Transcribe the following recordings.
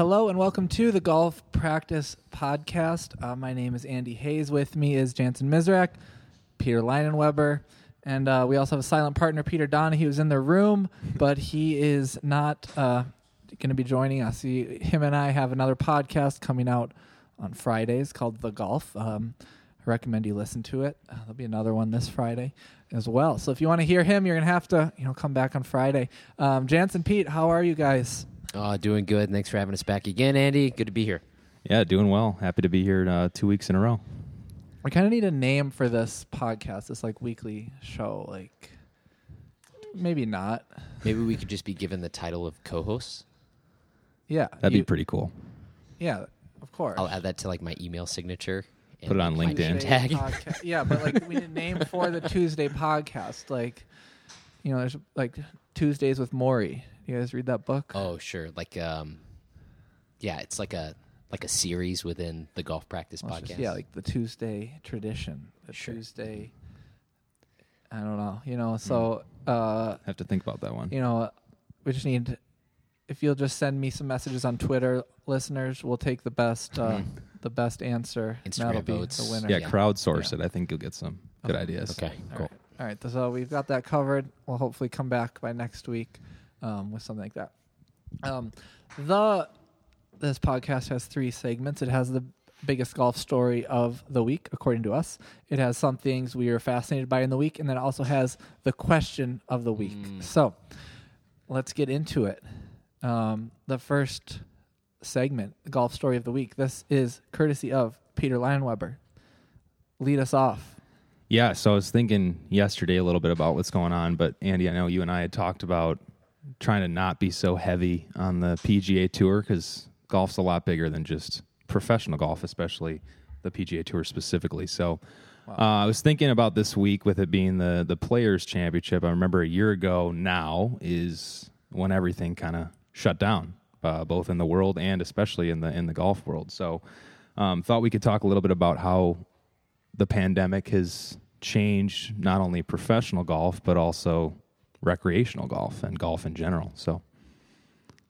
Hello and welcome to the Golf Practice Podcast. Uh, my name is Andy Hayes. With me is Jantzen Mizrak, Peter Leinenweber, and uh, we also have a silent partner, Peter Donahue, who's in the room, but he is not uh, going to be joining us. He, him and I have another podcast coming out on Fridays called The Golf. Um, I recommend you listen to it. Uh, there'll be another one this Friday as well. So if you want to hear him, you're going to have to, you know, come back on Friday. Um, Jantzen, Pete, how are you guys? Oh, doing good. Thanks for having us back again, Andy. Good to be here. Yeah, doing well. Happy to be here uh, two weeks in a row. We kind of need a name for this podcast, this like weekly show. Like, maybe not. Maybe we could just be given the title of co-hosts. Yeah, That'd you- be pretty cool. Yeah, of course. I'll add that to like my email signature. and Put it on LinkedIn. Tag. podca- yeah, but like we need a name for the Tuesday podcast. Like, you know, there's like Tuesdays with Morrie. You guys read that book? Oh, sure. Like, um, yeah, it's like a like a series within the golf practice Well, podcast. just- yeah, like the Tuesday tradition. The Sure. Tuesday. I don't know. You know, so uh, Have to think about that one. you know, we just need. If you'll just send me some messages on Twitter, listeners, we'll take the best, uh, Mhm. the best answer. and Instagram That'll be the winner. yeah, Yeah. crowdsource Yeah. it. I think you'll get some good Okay. ideas. okay, cool. right. All right. So we've got that covered. We'll hopefully come back by next week um, with something like that. Um, the this podcast has three segments. It has the biggest golf story of the week, according to us. It has some things we are fascinated by in the week, and then it also has the question of the week. Mm. So let's get into it. Um, the first segment, the golf story of the week. This is courtesy of Peter Leinenweber. Lead us off. Yeah, so I was thinking yesterday a little bit about what's going on, but Andy, I know you and I had talked about trying to not be so heavy on the PGA Tour because golf's a lot bigger than just professional golf, especially the PGA Tour specifically. So uh, I was thinking about this week with it being the the Players Championship. I remember a year ago now is when everything kind of shut down, uh, both in the world and especially in the in the golf world. So um, thought we could talk a little bit about how the pandemic has changed not only professional golf but also recreational golf and golf in general. So,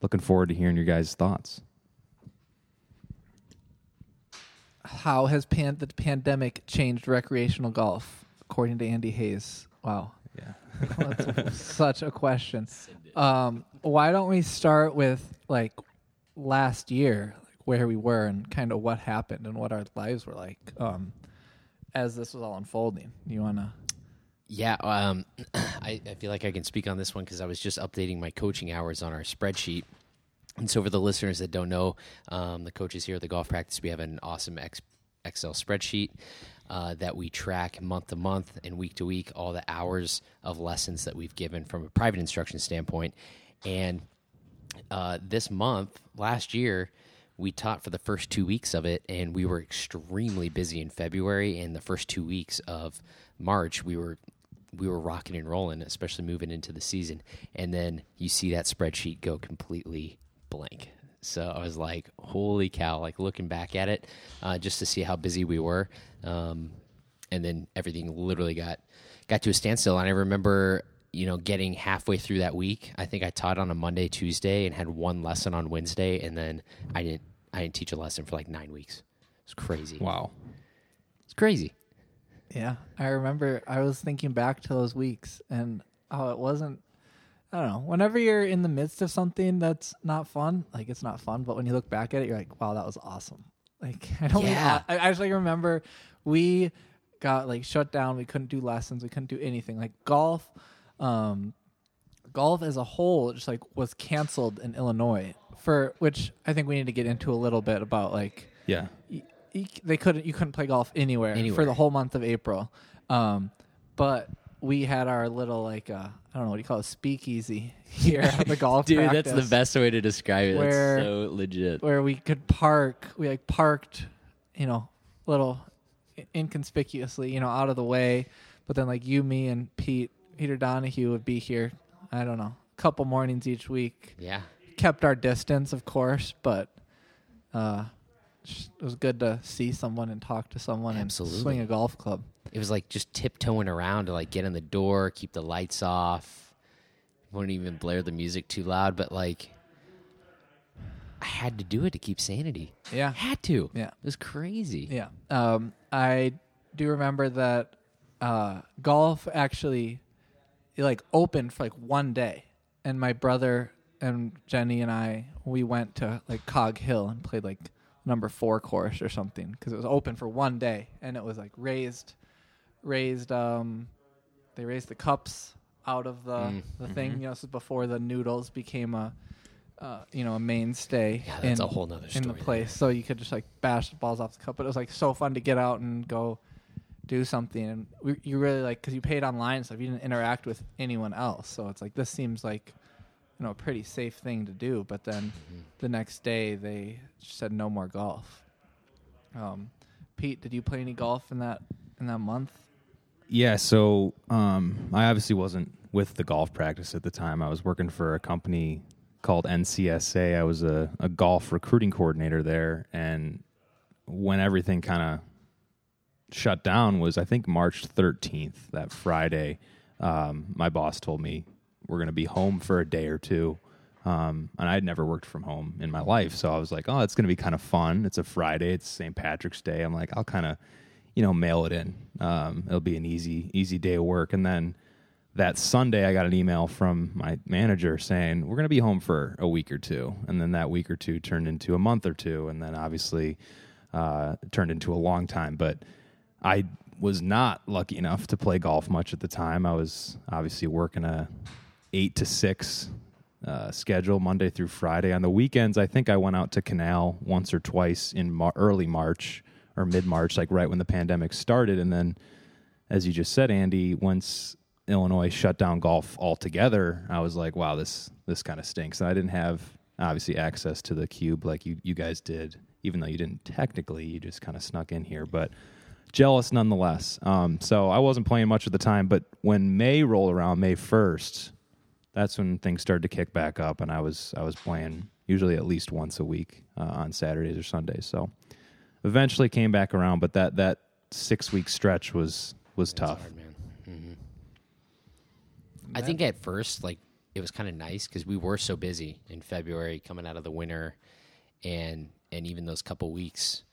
looking forward to hearing your guys' thoughts. How has pan- the pandemic changed recreational golf, according to Andy Hayes? Wow, Yeah. that's such a question. Um, why don't we start with like last year, like where we were and kind of what happened and what our lives were like um, as this was all unfolding? You wanna? Yeah, um, I, I feel like I can speak on this one because I was just updating my coaching hours on our spreadsheet. And so, for the listeners that don't know, um, the coaches here at the golf practice, we have an awesome X, Excel spreadsheet uh, that we track month to month and week to week all the hours of lessons that we've given from a private instruction standpoint. And uh, this month, last year, we taught for the first two weeks of it, and we were extremely busy in February. And the first two weeks of March, we were we were rocking and rolling, especially moving into the season. And then you see that spreadsheet go completely blank. So I was like, "Holy cow!" Like looking back at it, uh, just to see how busy we were, um, and then everything literally got got to a standstill. And I remember, you know, getting halfway through that week. I think I taught on a Monday, Tuesday, and had one lesson on Wednesday, and then I didn't I didn't teach a lesson for like nine weeks. It's crazy. Wow. It's crazy. Yeah, I remember. I was thinking back to those weeks and how it wasn't. I don't know. Whenever you're in the midst of something that's not fun, like it's not fun, but when you look back at it, you're like, "Wow, that was awesome." Like I don't. Yeah. I, actually remember we got like shut down. We couldn't do lessons. We couldn't do anything. Like golf, um, golf as a whole just like was canceled in Illinois for which I think we need to get into a little bit about like Yeah. They couldn't you couldn't play golf anywhere, for the whole month of April. Um, but we had our little like uh, I don't know what do you call it speakeasy here at the golf Dude, that's the best way to describe it. Where- that's so legit. where we could park. We like parked, you know, little inconspicuously, you know, out of the way. But then like you, me, and Pete, Peter Donahue would be here. I don't know, a couple mornings each week. Yeah. Kept our distance, of course, but uh, it was good to see someone and talk to someone Absolutely. and swing a golf club. It was like just tiptoeing around to like get in the door, keep the lights off. Wouldn't even blare the music too loud, but like I had to do it to keep sanity. Yeah. Had to. Yeah. It was crazy. Yeah. Um, I do remember that uh, golf actually like opened for like one day, and my brother and Jenny and I we went to like Cog Hill and played like number four course or something because it was open for one day and it was like raised, raised. Um, they raised the cups out of the Mm, the thing. You know, this is before the noodles became a. Uh, you know, a mainstay Yeah, that's in, a whole nother in the place. So you could just like bash the balls off the cup. But it was like so fun to get out and go do something. And we, you really like because you paid online and stuff. You didn't interact with anyone else. So it's like this seems like you know a pretty safe thing to do. But then the next day they said no more golf. Um, Pete, did you play any golf in that in that month? Yeah, so um, I obviously wasn't with the golf practice at the time. I was working for a company called NCSA. I was a, a golf recruiting coordinator there, and when everything kind of shut down was I think March 13th, that Friday. Um, my boss told me we're going to be home for a day or two. Um, and I'd never worked from home in my life. So I was like, oh, it's going to be kind of fun. It's a Friday. It's St. Patrick's Day. I'm like, I'll kind of, you know, mail it in. Um, it'll be an easy, easy day of work. And then that Sunday, I got an email from my manager saying, we're going to be home for a week or two. And then that week or two turned into a month or two. And then obviously uh, turned into a long time. But I was not lucky enough to play golf much at the time. I was obviously working a eight to six uh, schedule Monday through Friday. On the weekends, I think I went out to Canal once or twice in Mar- early March or mid March, like right when the pandemic started. And then, as you just said, Andy, once Illinois shut down golf altogether, I was like, wow, this this kind of stinks. And I didn't have obviously access to the cube like you you guys did, even though you didn't technically, you just kind of snuck in here, but jealous nonetheless. Um, so I wasn't playing much at the time, but when May rolled around, May first, that's when things started to kick back up, and I was I was playing usually at least once a week uh, on Saturdays or Sundays. So eventually came back around, but that that six week stretch was was tough. hard, man. hmm I think at first, like, it was kind of nice because we were so busy in February coming out of the winter, and and even those couple weeks.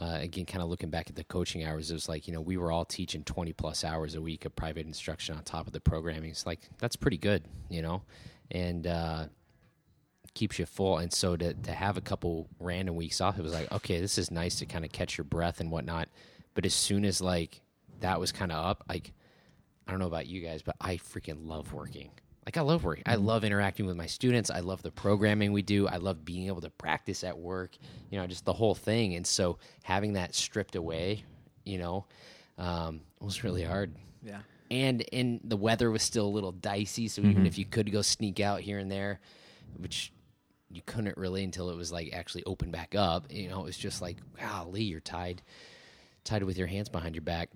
Uh, again, kind of looking back at the coaching hours, it was like you know we were all teaching twenty plus hours a week of private instruction on top of the programming. It's like that's pretty good, you know, and uh, keeps you full. And so to to have a couple random weeks off, it was like okay, this is nice to kind of catch your breath and whatnot. But as soon as like that was kind of up, like I don't know about you guys, but I freaking love working. Like I love working. I mm-hmm. love interacting with my students. I love the programming we do. I love being able to practice at work. You know, just the whole thing. And so having that stripped away, you know, um, was really mm-hmm. hard. Yeah. And and the weather was still a little dicey. So even if mm-hmm. you could go sneak out here and there, which you couldn't really until it was like actually open back up. You know, it was just like, golly, you're tied, tied with your hands behind your back.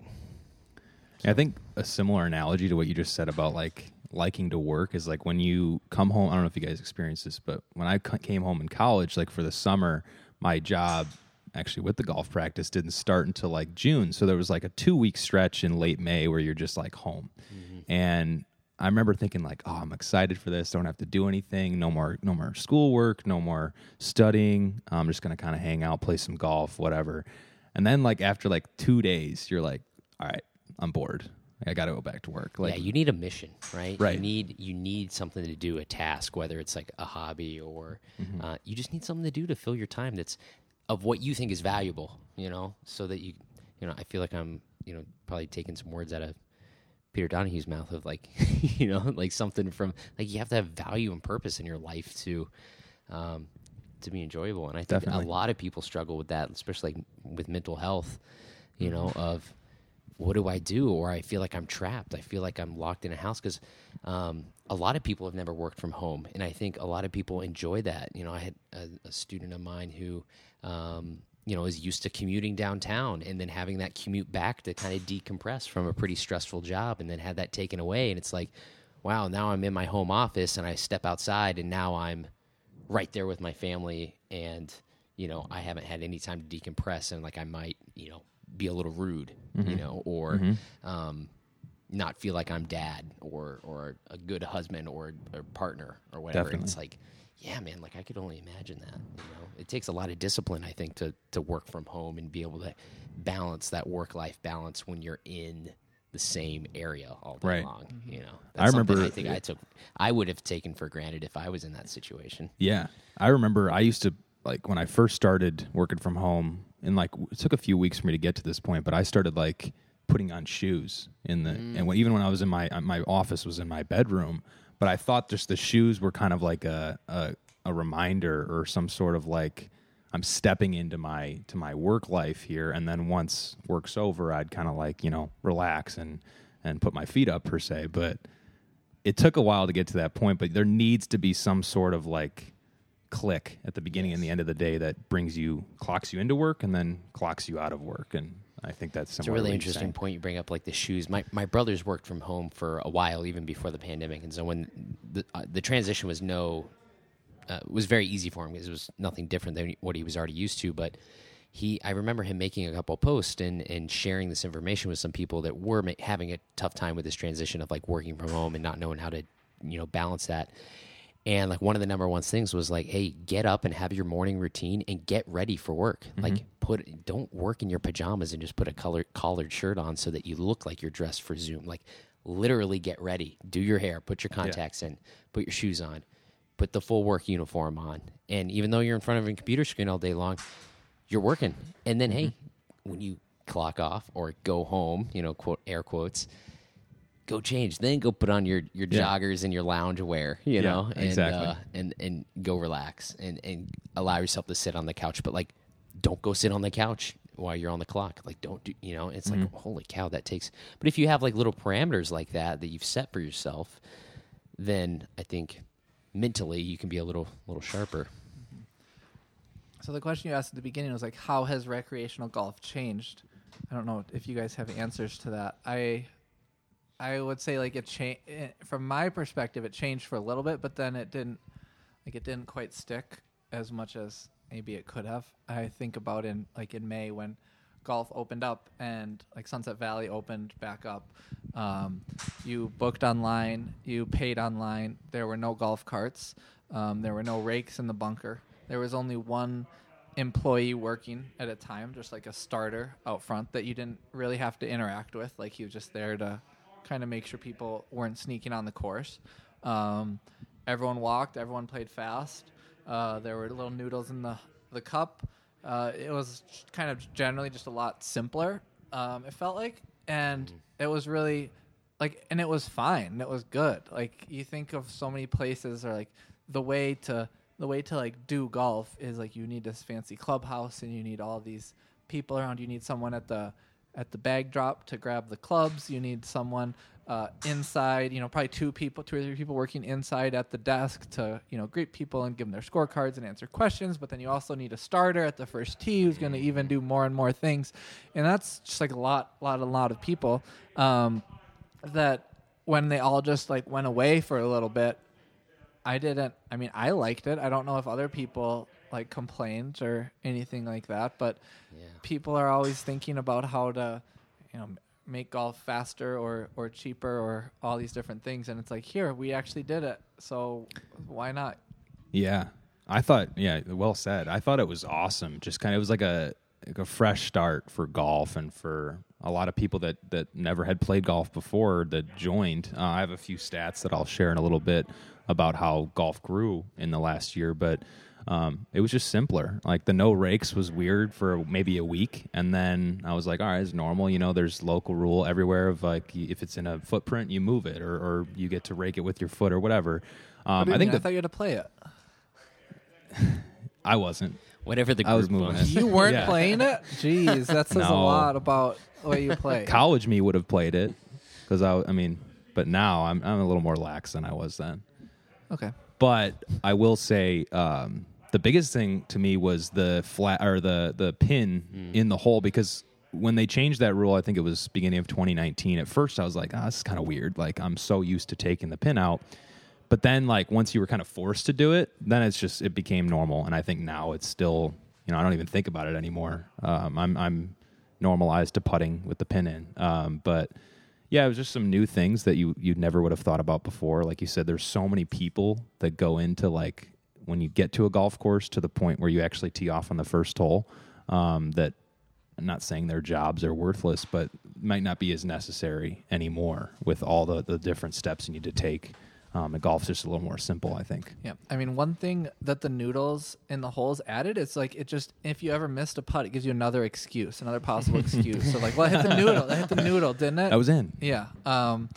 I think a similar analogy to what you just said about like liking to work is like when you come home. I don't know if you guys experienced this, but when I came home in college, like for the summer, my job actually with the golf practice didn't start until like June. So there was like a two week stretch in late May where you're just like home. Mm-hmm. And I remember thinking like, oh, I'm excited for this. Don't have to do anything. No more, no more schoolwork. No more studying. I'm just gonna kind of hang out, play some golf, whatever. And then like after like two days, you're like, all right, I'm bored. I got to go back to work. Like, yeah, you need a mission, right? Right. You need you need something to do, a task, whether it's like a hobby or Mm-hmm. uh, you just need something to do to fill your time that's of what you think is valuable. You know, so that you you know, I feel like I'm you know probably taking some words out of Peter Donahue's mouth of like you know like something from like you have to have value and purpose in your life to um, to be enjoyable. And I think Definitely. a lot of people struggle with that, especially like with mental health. You know, of what do I do? Or I feel like I'm trapped. I feel like I'm locked in a house because um, a lot of people have never worked from home, and I think a lot of people enjoy that. You know, I had a, a student of mine who. Um, you know, is used to commuting downtown and then having that commute back to kind of decompress from a pretty stressful job and then had that taken away. And it's like, wow, now I'm in my home office and I step outside and now I'm right there with my family and, you know, I haven't had any time to decompress and like I might, you know, be a little rude, Mm-hmm. you know, or um, not feel like I'm dad or or a good husband or, or partner or whatever. And it's like, yeah, man, like I could only imagine that. You know, it takes a lot of discipline, I think, to to work from home and be able to balance that work life balance when you're in the same area all day Right. long. You know, I remember- I think I took, I would have taken for granted if I was in that situation. Yeah. I remember I used to like when I first started working from home and like it took a few weeks for me to get to this point, but I started like putting on shoes in the and when, even when I was in my uh, my office was in my bedroom, but I thought just the shoes were kind of like a a, a reminder or some sort of like I'm stepping into my to my work life here. And then once work's over I'd kind of like, you know, relax and and put my feet up per se, but it took a while to get to that point, but there needs to be some sort of like click at the beginning and the end of the day that brings you clocks you into work and then clocks you out of work and I think that's It's a really interesting point you bring up, like the shoes. My my brothers worked from home for a while, even before the pandemic, and so when the uh, the transition was no, uh, was very easy for him because it was nothing different than what he was already used to. But he, I remember him making a couple posts and and sharing this information with some people that were ma- having a tough time with this transition of like working from home and not knowing how to, you know, balance that. And like one of the number one things was like, hey, get up and have your morning routine and get ready for work. Mm-hmm. Like put don't work in your pajamas and just put a color collared shirt on so that you look like you're dressed for Zoom. Like literally get ready, do your hair, put your contacts in, put your shoes on, put the full work uniform on. And even though you're in front of a computer screen all day long, you're working. And then hey, mm-hmm. when you clock off or go home, you know, quote air quotes, go change. Then go put on your your Yeah. joggers and your lounge wear, you Yeah, know, and exactly. uh, and and go relax and and allow yourself to sit on the couch. But like, don't go sit on the couch while you're on the clock. Like, don't do you know? It's Mm-hmm. like holy cow, that takes. But if you have like little parameters like that that you've set for yourself, then I think mentally you can be a little little sharper. So the question you asked at the beginning was like, how has recreational golf changed? I don't know if you guys have answers to that. I, I would say like it changed from my perspective. It changed for a little bit, but then it didn't, like it didn't quite stick as much as maybe it could have. I think about in like in May when golf opened up and like Sunset Valley opened back up. Um, you booked online, you paid online. There were no golf carts. Um, there were no rakes in the bunker. There was only one employee working at a time, just like a starter out front that you didn't really have to interact with. Like he was just there to kind of make sure people weren't sneaking on the course. Um, everyone walked. Everyone played fast. Uh, there were little noodles in the the cup. Uh, it was kind of generally just a lot simpler. Um, it felt like, and it was really like, and it was fine. It was good. Like you think of so many places, or like the way to the way to like do golf is like you need this fancy clubhouse, and you need all these people around. You need someone at the at the bag drop to grab the clubs. You need someone uh, inside, you know, probably two people, two or three people working inside at the desk to, you know, greet people and give them their scorecards and answer questions. But then you also need a starter at the first tee who's going to even do more and more things, and that's just like a lot, lot, a lot of people um, that when they all just like went away for a little bit, I didn't. I mean, I liked it. I don't know if other people like complained or anything like that, but people are always thinking about how to, you know, make golf faster or or cheaper or all these different things. And it's like, here we actually did it, so why not? Yeah. I thought, yeah, well said. I thought it was awesome. Just kind of, it was like a like a fresh start for golf and for a lot of people that that never had played golf before that joined. Uh, I have a few stats that I'll share in a little bit about how golf grew in the last year, but um, it was just simpler. Like the no rakes was weird for maybe a week, and then I was like, all right, it's normal. You know, there's local rule everywhere of like if it's in a footprint, you move it, or, or you get to rake it with your foot or whatever. Um, What I think mean? I thought you had to play it. I wasn't. Whatever the group I was moving it. You weren't Yeah. playing it? Jeez, that says a lot about the way you play. College me would have played it because I, I mean, but now I'm I'm a little more lax than I was then. Okay. But I will say um, the biggest thing to me was the flat or the the pin in the hole because when they changed that rule, I think it was beginning of 2019. At first, I was like, "Ah, this is kind of weird." Like I'm so used to taking the pin out, but then like once you were kind of forced to do it, then it's just it became normal. And I think now it's still you know I don't even think about it anymore. Um, I'm I'm normalized to putting with the pin in, um, but yeah, it was just some new things that you you never would have thought about before. Like you said, there's so many people that go into like when you get to a golf course to the point where you actually tee off on the first hole. Um, that I'm not saying their jobs are worthless, but might not be as necessary anymore with all the the different steps you need to take. Um, and golf's just a little more simple, I think. Yeah, I mean, one thing that the noodles in the holes added, it's like it just if you ever missed a putt, it gives you another excuse, another possible excuse. So like, well, I hit the noodle, I hit the noodle, didn't it? I was in. Yeah. Um.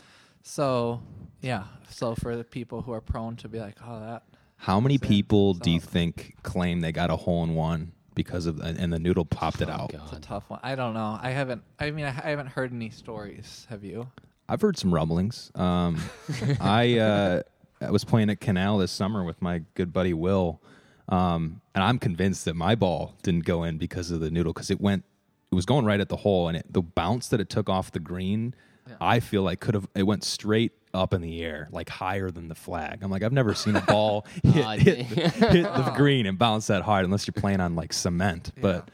So yeah. So for the people who are prone to be like, oh, that. How many people do you think claim they got a hole in one because of and the noodle popped it out? It's a tough one. I don't know. I haven't. I mean, I, I haven't heard any stories. Have you? I've heard some rumblings. Um, I uh, I was playing at Canal this summer with my good buddy Will, um, and I'm convinced that my ball didn't go in because of the noodle because it went, it was going right at the hole, and it, the bounce that it took off the green, I feel like could have it went straight up in the air, like higher than the flag. I'm like, I've never seen a ball hit, hit, hit the green and bounce that hard unless you're playing on like cement. But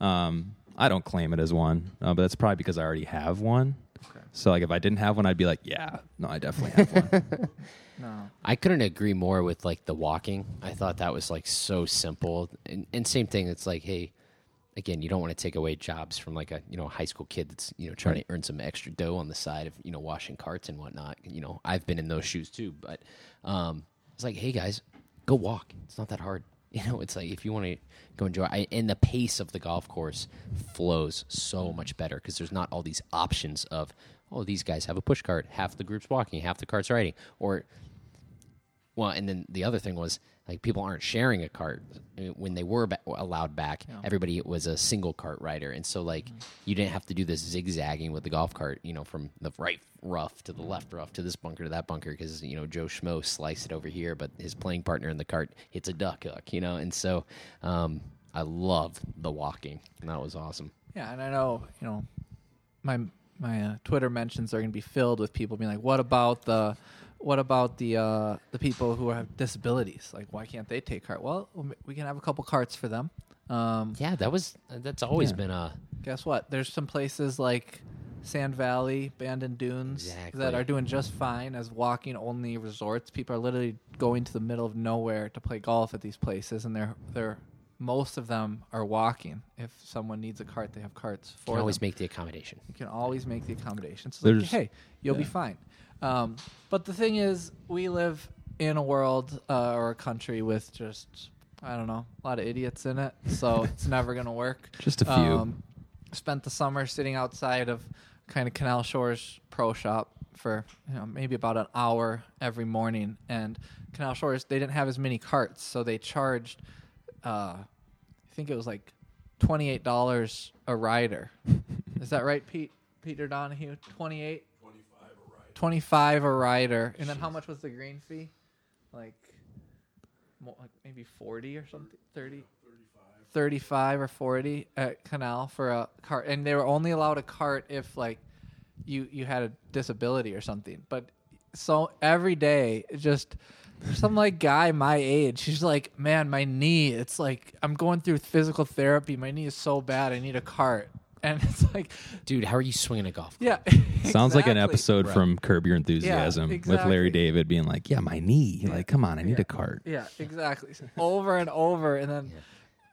um, I don't claim it as one, uh, but that's probably because I already have one. So like if I didn't have one, I'd be like, yeah, no, I definitely have one. No. I couldn't agree more with like the walking. I thought that was like so simple. And, and same thing. It's like, hey, again, you don't want to take away jobs from like a you know high school kid that's you know trying to earn some extra dough on the side of you know washing carts and whatnot. You know, I've been in those shoes too. But um, it's like, hey guys, go walk. It's not that hard. You know, it's like if you want to go enjoy, I, and the pace of the golf course flows so much better because there's not all these options of, oh, these guys have a push cart, half the group's walking, half the cart's riding, or well, and then the other thing was like people aren't sharing a cart Uh, when they were ba- allowed back. Everybody was a single cart rider, and so like you didn't have to do this zigzagging with the golf cart, you know, from the right rough to the left rough to this bunker to that bunker because you know Joe Schmo sliced it over here, but his playing partner in the cart hits a duck hook, you know, and so um, I love the walking, and that was awesome. Yeah, and I know you know my my uh, Twitter mentions are going to be filled with people being like, "What about the, what about the uh, the people who have disabilities? Like, why can't they take cart? Well, we can have a couple carts for them. Um, Yeah, that was that's always Yeah. been a guess what? There's some places like Sand Valley, Bandon Dunes Exactly. that are doing just fine as walking only resorts. People are literally going to the middle of nowhere to play golf at these places, and they're they're most of them are walking. If someone needs a cart, they have carts for can always them. make the accommodation. You can always make the accommodations. It's like, hey, you'll be fine. Um, but the thing is, we live in a world uh, or a country with just I don't know a lot of idiots in it, so it's never gonna work. Just a few. Um, spent the summer sitting outside of kind of Canal Shores Pro Shop for you know maybe about an hour every morning, and Canal Shores they didn't have as many carts, so they charged. Uh, I think it was like twenty eight dollars a rider. Is that right, Pete? Peter Donahue, twenty eight. 25 a rider. And then how much was the green fee? Like, mo- like maybe 40 or something? 30? 35 or 40 at Canal for a cart. And they were only allowed a cart if, like, you, you had a disability or something. But so every day, it just some like guy my age, he's like, man, my knee, it's like I'm going through physical therapy. My knee is so bad. I need a cart. And it's like, Dude, how are you swinging a golf? Club? yeah. Sounds like an episode Right. from Curb Your Enthusiasm with Larry. David being like, "Yeah, my knee. Like, come on, I need a cart." Yeah, exactly. Over and over, and then that,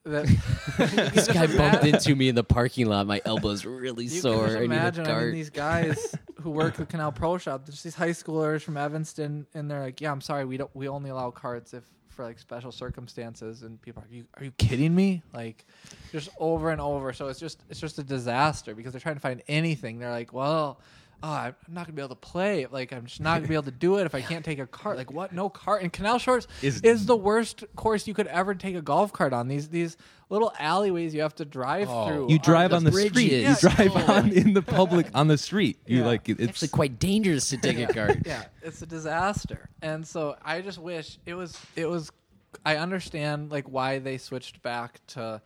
This guy bumped into me in the parking lot. My elbow's really You sore. can just need a imagine. I mean, these guys who work the Canal Pro Shop. There's these high schoolers from Evanston, and they're like, "Yeah, I'm sorry, we don't. We only allow carts if for like special circumstances." And people are, "Are you are you kidding me?" Like, just over and over. So it's just it's just a disaster because they're trying to find anything. They're like, "Well." Oh, I'm not gonna be able to play. Like I'm just not gonna be able to do it if I can't take a cart. Like what? No cart. And Canal Shores Is- is, the worst course you could ever take a golf cart on. These these little alleyways you have to drive Oh. through. You are drive just- on the bridges. street. Yeah. You drive Oh. on in the public on the street. You Yeah. like it- it's Actually, quite dangerous to take a cart. yeah, it's a disaster. And so I just wish it was it was I understand like why they switched back to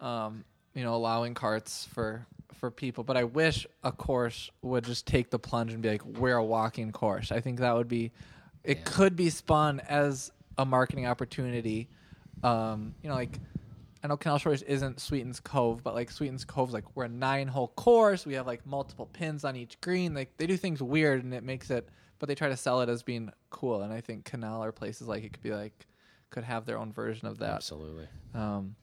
um, you know, allowing carts for for people, but I wish a course would just take the plunge and be like, we're a walking course. I think that would be it Yeah. could be spun as a marketing opportunity. Um, you know, like I know Canal Shores isn't Sweetens Cove, but like Sweetens Cove's like we're a nine hole course. We have like multiple pins on each green. Like they do things weird and it makes it but they try to sell it as being cool. And I think Canal or places like it could be like could have their own version of that. Absolutely. Um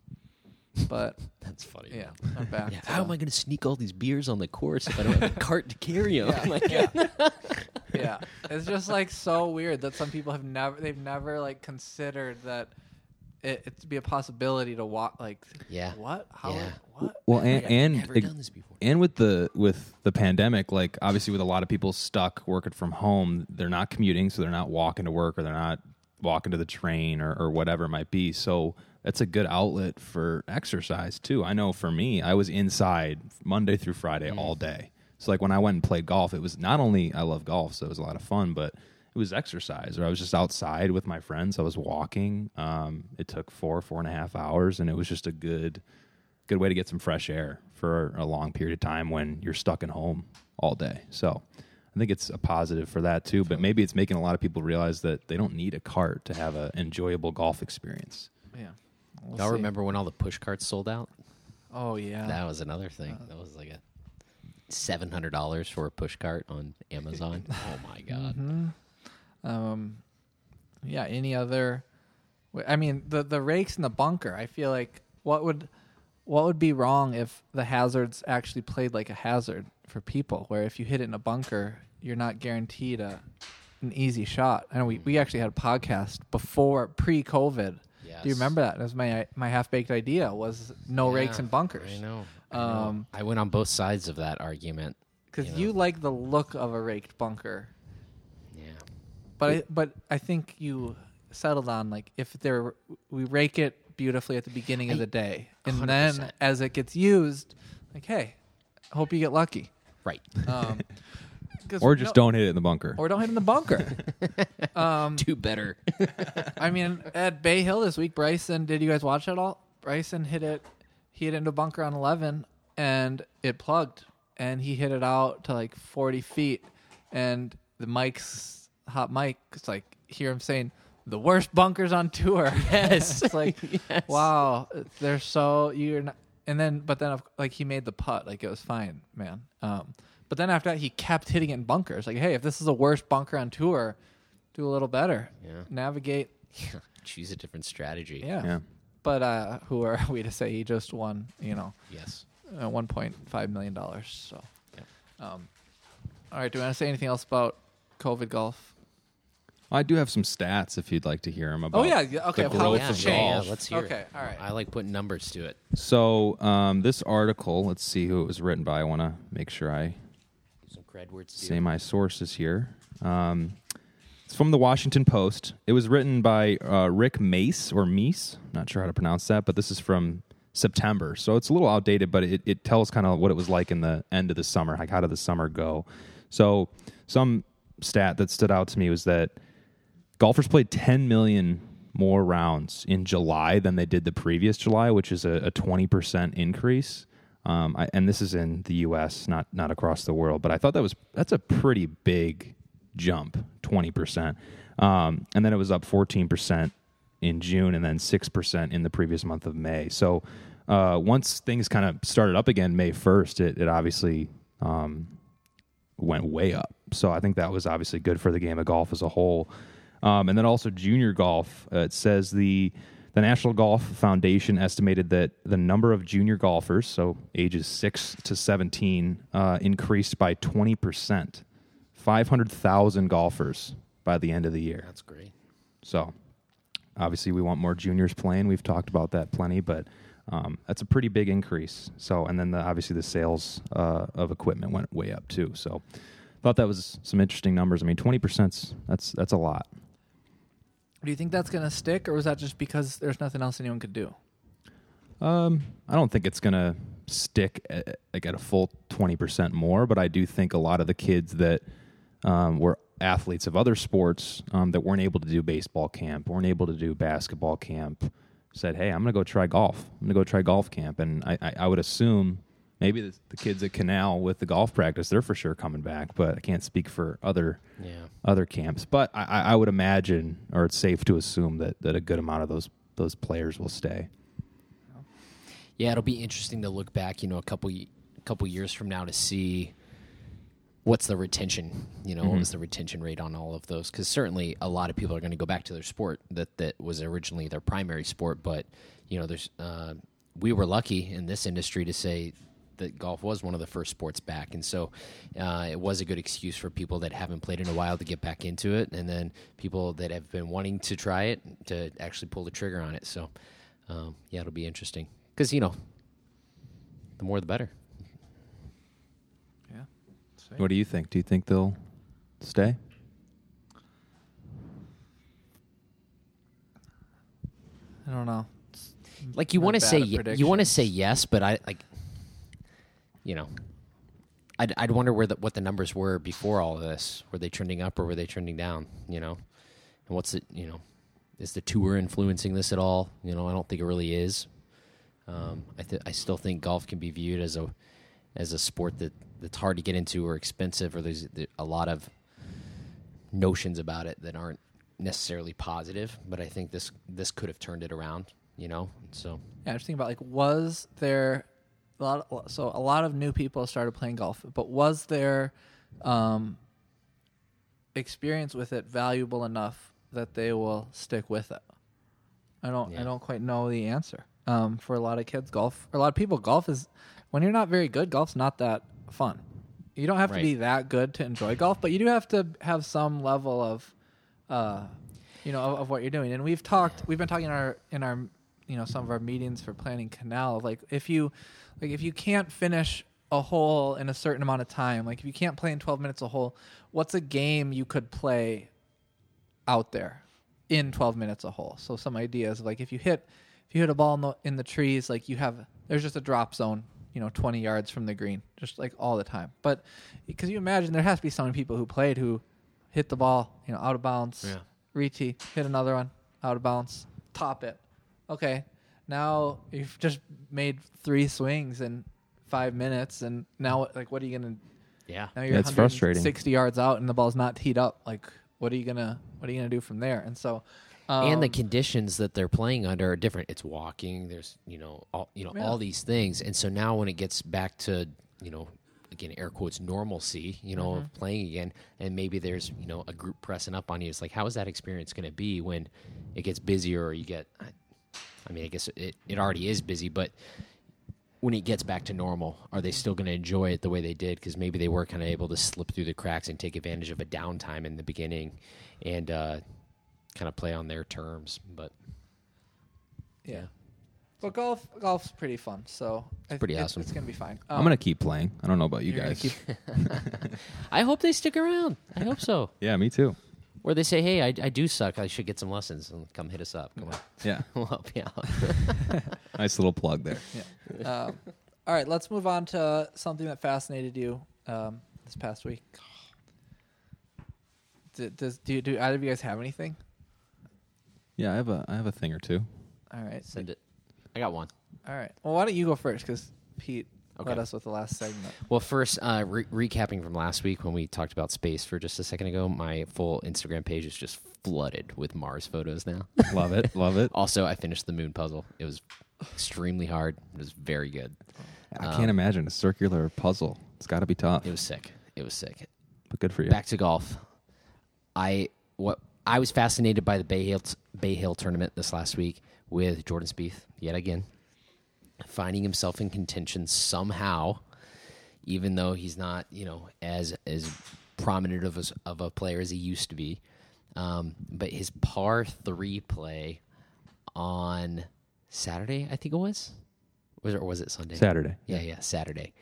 but That's funny. yeah, I'm back. Yeah, to how am I going to sneak all these beers on the course if I don't have a cart to carry them? yeah, Like, yeah. yeah. It's just like so weird that some people have never they've never like considered that it, it to be a possibility to walk like Yeah. what how Yeah. what well and I've and never it- done this before. and with the with the pandemic like obviously with a lot of people stuck working from home they're not commuting so they're not walking to work or they're not walking to the train or, or whatever it might be so that's a good outlet for exercise too i know for me i was inside monday through friday all day so like when i went and played golf it was not only i love golf so it was a lot of fun but it was exercise or i was just outside with my friends i was walking um, it took four four and a half hours and it was just a good good way to get some fresh air for a long period of time when you're stuck at home all day. So I think it's a positive for that too. But maybe it's making a lot of people realize that they don't need a cart to have an enjoyable golf experience. yeah. We'll Y'all see. remember when all the push carts sold out? Oh yeah. That was another thing. Uh, That was like a seven hundred dollars for a push cart on Amazon. oh my god! Mm-hmm. um yeah any other i mean the the rakes in the bunker i feel like what would what would be wrong if the hazards actually played like a hazard for people where if you hit it in a bunker you're not guaranteed a an easy shot and we, we actually had a podcast before pre-covid do you remember that? That was my my half baked idea was no rakes and bunkers. I know. I, know. Um, I went on both sides of that argument. because You know. you like the look of a raked bunker. Yeah. But I, but I think you settled on like if there we rake it beautifully at the beginning of the day, and 100%. then as it gets used, like hey, hope you get lucky. Right. Um, 'cause Or just no- don't hit it in the bunker. or don't hit in the bunker. um, Do better. I mean, at Bay Hill this week, Bryson. Did you guys watch it all? Bryson hit it. He hit into a bunker on eleven, and it plugged, and he hit it out to like forty feet, and the mic's hot mic. It's like hear him saying the worst bunkers on tour. Yes. it's like Yes. wow, they're so you're not. And then, but then, of- like he made the putt, like it was fine, man. Um, but then after that, he kept hitting it in bunkers. Like, hey, if this is the worst bunker on tour, do a little better. Yeah. Navigate Choose a different strategy. yeah. yeah. But uh, who are we to say he just won, you know, Yes. uh, $1.5 million. So, Yep. um, all right. Do you want to say anything else about COVID golf? I do have some stats if you'd like to hear them about. Oh, yeah. yeah, Okay. the growth yeah, of yeah, changed. yeah, let's hear it. Okay. All right. I like putting numbers to it. So um, this article, let's see who it was written by. I want to make sure I Some cred words. say my sources here. Um, it's from the Washington Post. It was written by uh, Rick Mace or Meese. Not sure how to pronounce that, but this is from September, so it's a little outdated. But it, it tells kind of what it was like in the end of the summer. Like how did the summer go? So some stat that stood out to me was that golfers played 10 million more rounds in July than they did the previous July, which is a, a 20% increase. Um, I, and this is in the U.S., not not across the world. But I thought that was that's a pretty big jump, 20%. Um, and then it was up 14% in June, and then 6% in the previous month of May. So uh, once things kind of started up again, May 1st, it, it obviously um, went way up. So I think that was obviously good for the game of golf as a whole. Um, and then also junior golf. Uh, it says the the National Golf Foundation estimated that the number of junior golfers, so ages six to seventeen, uh, increased by twenty percent, five hundred thousand golfers by the end of the year. That's great. So obviously we want more juniors playing. We've talked about that plenty, but um, that's a pretty big increase. So and then the, obviously the sales uh, of equipment went way up too. So thought that was some interesting numbers. I mean, twenty percent that's that's a lot. Do you think that's going to stick, or was that just because there's nothing else anyone could do? Um, I don't think it's gonna stick at, like at a full twenty percent more, but I do think a lot of the kids that um, were athletes of other sports um, that weren't able to do baseball camp, weren't able to do basketball camp, said, "Hey, I'm gonna go try golf. I'm gonna go try golf camp." And I, I, I would assume maybe the, the kids at Canal with the golf practice, they're for sure coming back, but I can't speak for other Yeah. other camps. But I, I would imagine, or it's safe to assume that that a good amount of those those players will stay. Yeah, it'll be interesting to look back, you know, a couple y- couple years from now to see what's the retention, you know, what was the retention rate on all of those? Because certainly a lot of people are going to go back to their sport that that was originally their primary sport, but you know, there's uh, we were lucky in this industry to say that golf was one of the first sports back, and so uh, it was a good excuse for people that haven't played in a while to get back into it, and then people that have been wanting to try it to actually pull the trigger on it. So, um, yeah, it'll be interesting because you know, the more the better. Yeah. What do you think? Do you think they'll stay? I don't know. Like you want to say at you want to say yes, but I like, you know, I'd I'd wonder where the, what the numbers were before all of this. Were they trending up or were they trending down? You know, and what's it? You know, is the tour influencing this at all? You know, I don't think it really is. Um, I th- I still think golf can be viewed as a as a sport that that's hard to get into or expensive, or there's a lot of notions about it that aren't necessarily positive. But I think this this could have turned it around. You know, so Yeah, I was thinking about like, was there a lot? Of, so a lot of new people started playing golf, but was their um, experience with it valuable enough that they will stick with it? I don't. Yeah. I don't quite know the answer. Um, for a lot of kids, golf. For a lot of people, golf is when you're not very good. Golf's not that fun. You don't have to be that good to enjoy golf, but you do have to have some level of, uh, you know, of, of what you're doing. And we've talked. We've been talking in our in our you know some of our meetings for planning canal. Like if you like if you can't finish a hole in a certain amount of time, like if you can't play in 12 minutes a hole, what's a game you could play out there in 12 minutes a hole. So some ideas of like if you hit if you hit a ball in the, in the trees, like you have there's just a drop zone, you know, 20 yards from the green, just like all the time. But because you imagine there has to be so many people who played who hit the ball, you know, out of bounds, Yeah. retee, hit another one, out of bounds, top it. Okay, now you've just made three swings in five minutes, and now like what are you gonna? yeah, Now you're That's frustrating. 60 yards out, and the ball's not teed up. Like, what are you gonna what are you gonna do from there? And so, um, and the conditions that they're playing under are different. It's walking. There's you know all you know Yeah. all these things, and so now when it gets back to you know again air quotes normalcy, you know Mm-hmm. of playing again, and maybe there's you know a group pressing up on you. It's like how is that experience going to be when it gets busier or you get? I, I mean, I guess it it already is busy, but when it gets back to normal, are they still going to enjoy it the way they did? Because maybe they were kind of able to slip through the cracks and take advantage of a downtime in the beginning, and uh, kind of play on their terms. But yeah. But golf golf's pretty fun, so it's pretty it's, awesome. It's gonna be fine. I'm Um, gonna keep playing. I don't know about you you're guys. keep- I hope they stick around. I hope so. yeah, me too. Or they say, "Hey, I, I do suck. I should get some lessons and come hit us up. Come on, Yeah, we'll help you out." nice little plug there. yeah. Um, all right, let's move on to something that fascinated you um, this past week. D- Does do, do either of you guys have anything? Yeah, I have a I have a thing or two. All right, Send it. I got one. all right. Well, why don't you go first? Because Pete led Okay. us with the last segment. Well, first, uh, re- recapping from last week when we talked about space for just a second ago, my full Instagram page is just flooded with Mars photos now. Love it, love it. also, I finished the moon puzzle. It was extremely hard. It was very good. I Um, can't imagine a circular puzzle. It's got to be tough, It was sick. It was sick. but good for you. back to golf. I what I was fascinated by the Bay Hill Bay Hill tournament this last week with Jordan Spieth yet again, finding himself in contention somehow, even though he's not you know as as prominent of a, of a player as he used to be. Um, but his par three play on Saturday, I think it was, was it, or was it Sunday? Saturday. Yeah, yeah, Saturday.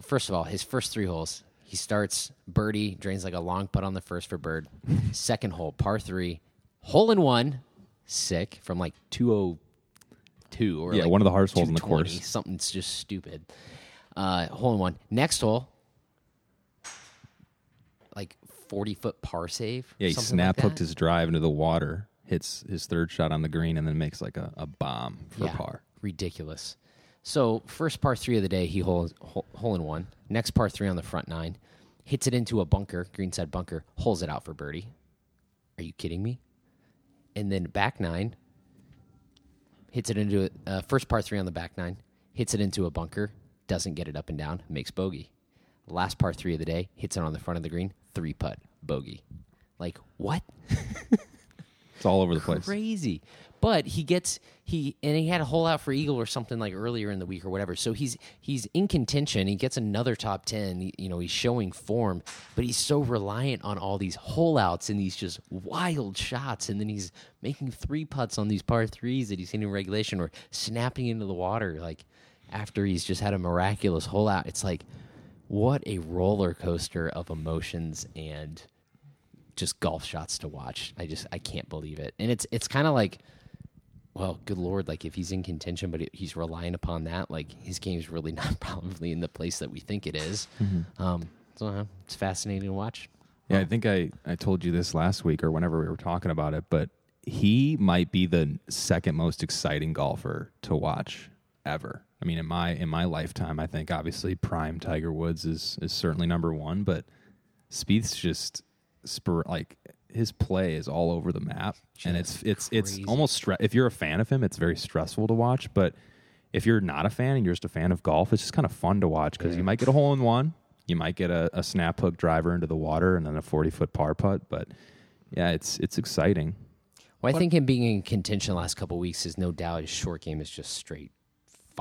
First of all, his first three holes, He starts birdie, drains like a long putt on the first for bird. Second hole, par three, hole in one, sick from like 202 or Yeah, like one of the hardest holes in the course. Something's just stupid. Uh, hole in one. Next hole, like 40 foot par save. Yeah, he snap like hooked his drive into the water, hits his third shot on the green, and then makes like a, a bomb for yeah, par. Ridiculous. So first par three of the day, he hole, hole hole in one. Next par three on the front nine, hits it into a bunker, greenside bunker, holes it out for birdie. Are you kidding me? And then back nine, hits it into a uh, first par three on the back nine, hits it into a bunker, doesn't get it up and down, makes bogey. Last par three of the day, hits it on the front of the green, three putt, bogey. Like what? It's all over the place. crazy. But he gets he and he had a hole out for eagle or something like earlier in the week or whatever. So he's he's in contention. He gets another top ten. He- you know he's showing form, but he's so reliant on all these hole outs and these just wild shots. And then he's making three putts on these par threes that he's hitting in regulation or snapping into the water like after he's just had a miraculous hole out. It's like what a roller coaster of emotions and just golf shots to watch. I just I can't believe it. And it's it's kind of like well, good lord, like if he's in contention but he's relying upon that, like his game's really not probably in the place that we think it is. Um so uh, it's fascinating to watch. Yeah, I think I, I told you this last week or whenever we were talking about it, but he might be the second most exciting golfer to watch ever. I mean, in my in my lifetime, I think obviously prime Tiger Woods is is certainly number one, but Spieth's just spur like his play is all over the map, and it's it's it's almost stre- if you're a fan of him, it's very stressful to watch, but if you're not a fan and you're just a fan of golf, it's just kind of fun to watch because you might get a hole in one, you might get a, a snap hook driver into the water, and then a 40 foot par putt. But yeah, it's it's exciting. Well, I think him being in contention the last couple of weeks is no doubt his short game is just straight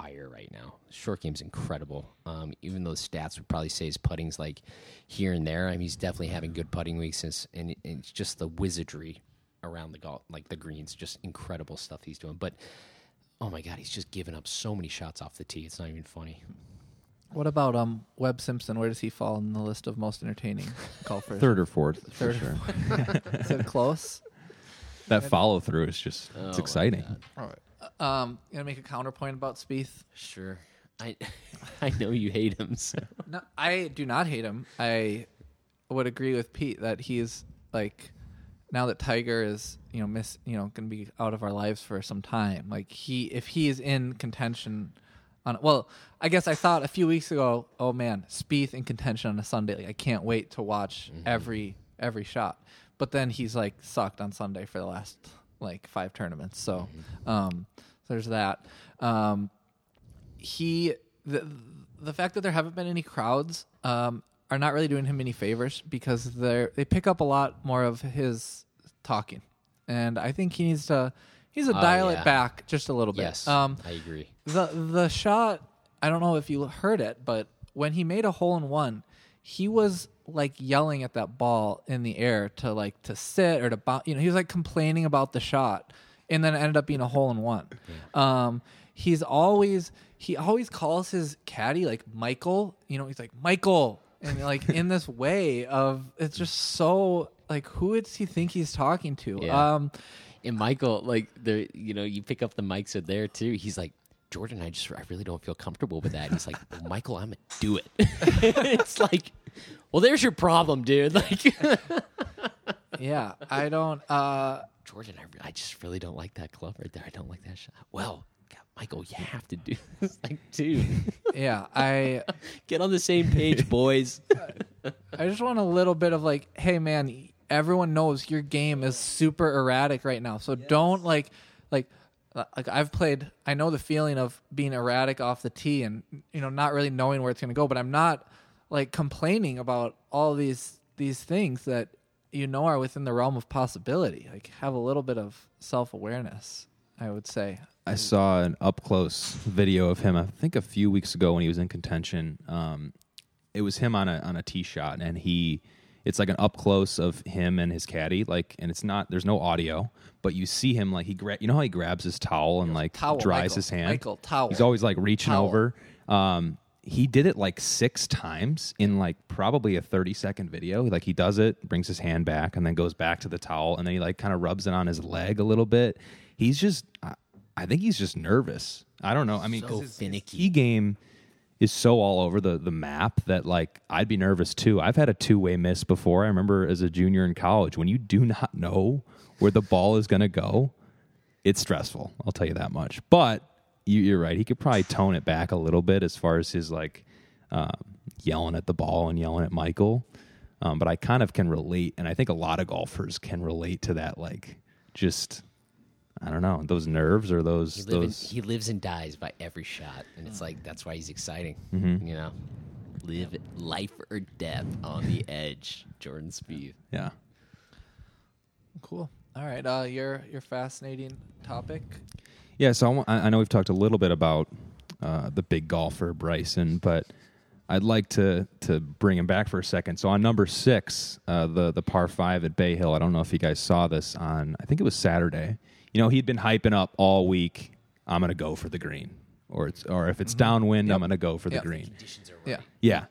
fire right now. Short game's incredible. Um, even though the stats would probably say his putting's like here and there. I mean, he's definitely having good putting weeks, and, and it's just the wizardry around the golf, like the greens, just incredible stuff he's doing. But oh my god, he's just giving up so many shots off the tee. It's not even funny. What about um Webb Simpson? Where does he fall in the list of most entertaining golfers? Third or fourth, Third for or sure. Is it close? that follow through is just Oh it's my exciting. Um, gonna make a counterpoint about Spieth. Sure, I I know you hate him. So. No, I do not hate him. I would agree with Pete that he's like now that Tiger is you know miss you know going to be out of our lives for some time. Like he if he is in contention on well, I guess I thought a few weeks ago, oh man, Spieth in contention on a Sunday. Like I can't wait to watch every every shot. But then he's like sucked on Sunday for the last like five tournaments. So um there's that. Um he the the fact that there haven't been any crowds um, are not really doing him any favors because they they pick up a lot more of his talking, and I think he needs to he needs to Oh, dial yeah. it back just a little bit. Yes, Um, I agree. the the shot I don't know if you heard it, but when he made a hole in one, he was like yelling at that ball in the air to like to sit or to bounce. You know, he was like complaining about the shot, and then it ended up being a hole in one. Um, he's always he always calls his caddy like Michael. You know, he's like Michael, and like in this way of it's just so like who does he think he's talking to? Yeah. Um, And Michael, like the you know, you pick up the mics are there too. He's like, Jordan, I just I really don't feel comfortable with that. He's like, well, Michael, I'm gonna do it. it's like, well, there's your problem, dude. Like, yeah, I don't. Uh, Jordan, I, re- I just really don't like that club right there. I don't like that shot. Well, God, Michael, you have to do this. Like, dude, yeah, I. get on the same page, boys. I just want a little bit of like, hey man, everyone knows your game is super erratic right now. So don't like like like I've played I know the feeling of being erratic off the tee and you know not really knowing where it's going to go, but I'm not like complaining about all these these things that you know are within the realm of possibility. Like have a little bit of self-awareness, I would say. I saw an up close video of him. I think a few weeks ago when he was in contention. Um, it was him on a on a tee shot, and he. It's like an up close of him and his caddy, like, and it's not. There's no audio, but you see him like he gra- You know how he grabs his towel and like Towel, dries Michael. his hand. Michael, towel. He's always like reaching Towel. over. Um, he did it like six times in like probably a 30 second video. Like he does it, brings his hand back, and then goes back to the towel, and then he like kind of rubs it on his leg a little bit. He's just, I, I think he's just nervous. I don't know. I mean, So his, his finicky. key game is so all over the the map that like I'd be nervous too. I've had a two way miss before. I remember as a junior in college when you do not know where the ball is going to go, it's stressful. I'll tell you that much. But you, you're right. He could probably tone it back a little bit as far as his like um, yelling at the ball and yelling at Michael. Um, but I kind of can relate, and I think a lot of golfers can relate to that. Like, just I don't know those nerves or those He, live in, he lives and dies by every shot, and it's like that's why he's exciting. Mm-hmm. You know, live life or death on the edge. Jordan Spieth. yeah. Cool. All right. Uh, your your fascinating topic. Yeah, so I, wa- I I know we've talked a little bit about uh, the big golfer Bryson, but I'd like to to bring him back for a second. So on number six, uh, the the par five at Bay Hill. I don't know if you guys saw this on. I think it was Saturday. You know, he'd been hyping up all week. I'm gonna go for the green, or it's or if it's downwind, I'm gonna go for the Yep. green. Conditions are Yeah. Yeah.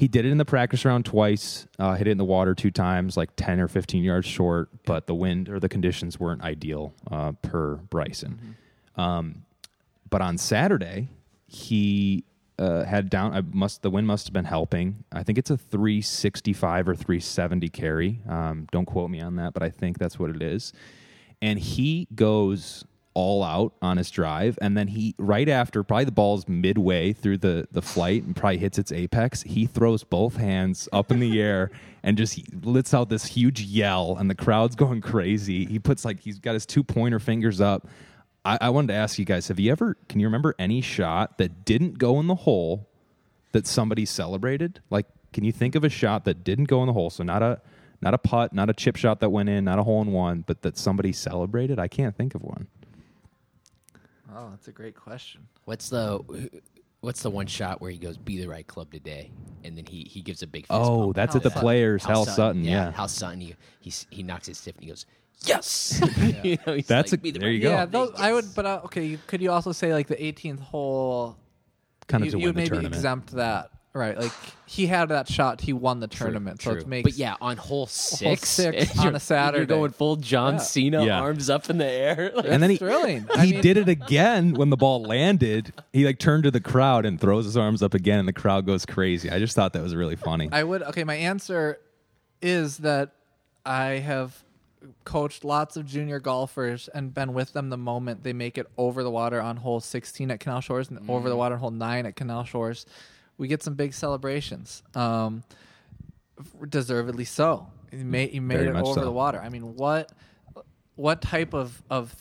He did it in the practice round twice, uh, hit it in the water two times, like 10 or 15 yards short, but the wind or the conditions weren't ideal uh, per Bryson. Um, but on Saturday, he uh, had down, I must the wind must have been helping. I think it's a 365 or 370 carry. Um, don't quote me on that, but I think that's what it is. And he goes all out on his drive. And then he right after probably the ball's midway through the the flight and probably hits its apex he throws both hands up in the air and just lets out this huge yell and the crowd's going crazy. He puts like he's got his two pointer fingers up. I, I wanted to ask you guys have you ever can you remember any shot that didn't go in the hole that somebody celebrated? Like can you think of a shot that didn't go in the hole? So not a not a putt not a chip shot that went in not a hole in one but that somebody celebrated? I can't think of one Oh, that's a great question. What's the What's the one shot where he goes, "Be the right club today," and then he he gives a big. Fist Oh, bump. that's Hal at the Sutton. Players, Hal Sutton. Yeah, Hal Sutton. He he he knocks it stiff and he goes, "Yes." you know, he's That's like, a- "Be the there right you go. Yeah, those, today." I would. But uh, okay, you, could you also say like the 18th hole? kind of you, to you win would the maybe tournament. exempt that, right? Like he had that shot, he won the tournament, so True. it makes. but yeah, on hole six, six you're- on a Saturday. you're going full John Yeah. Cena, Yeah. arms up in the air. Like, and then he thrilling. I he mean- did it again when the ball landed. He like turned to the crowd and throws his arms up again, and the crowd goes crazy. I just thought that was really funny. I would. Okay, my answer is that I have coached lots of junior golfers and been with them the moment they make it over the water on hole 16 at Canal Shores and over the mm. water on hole 9 at Canal Shores. We get some big celebrations. Um, deservedly so. You made, you made Very it over so. the water. I mean, what what type of of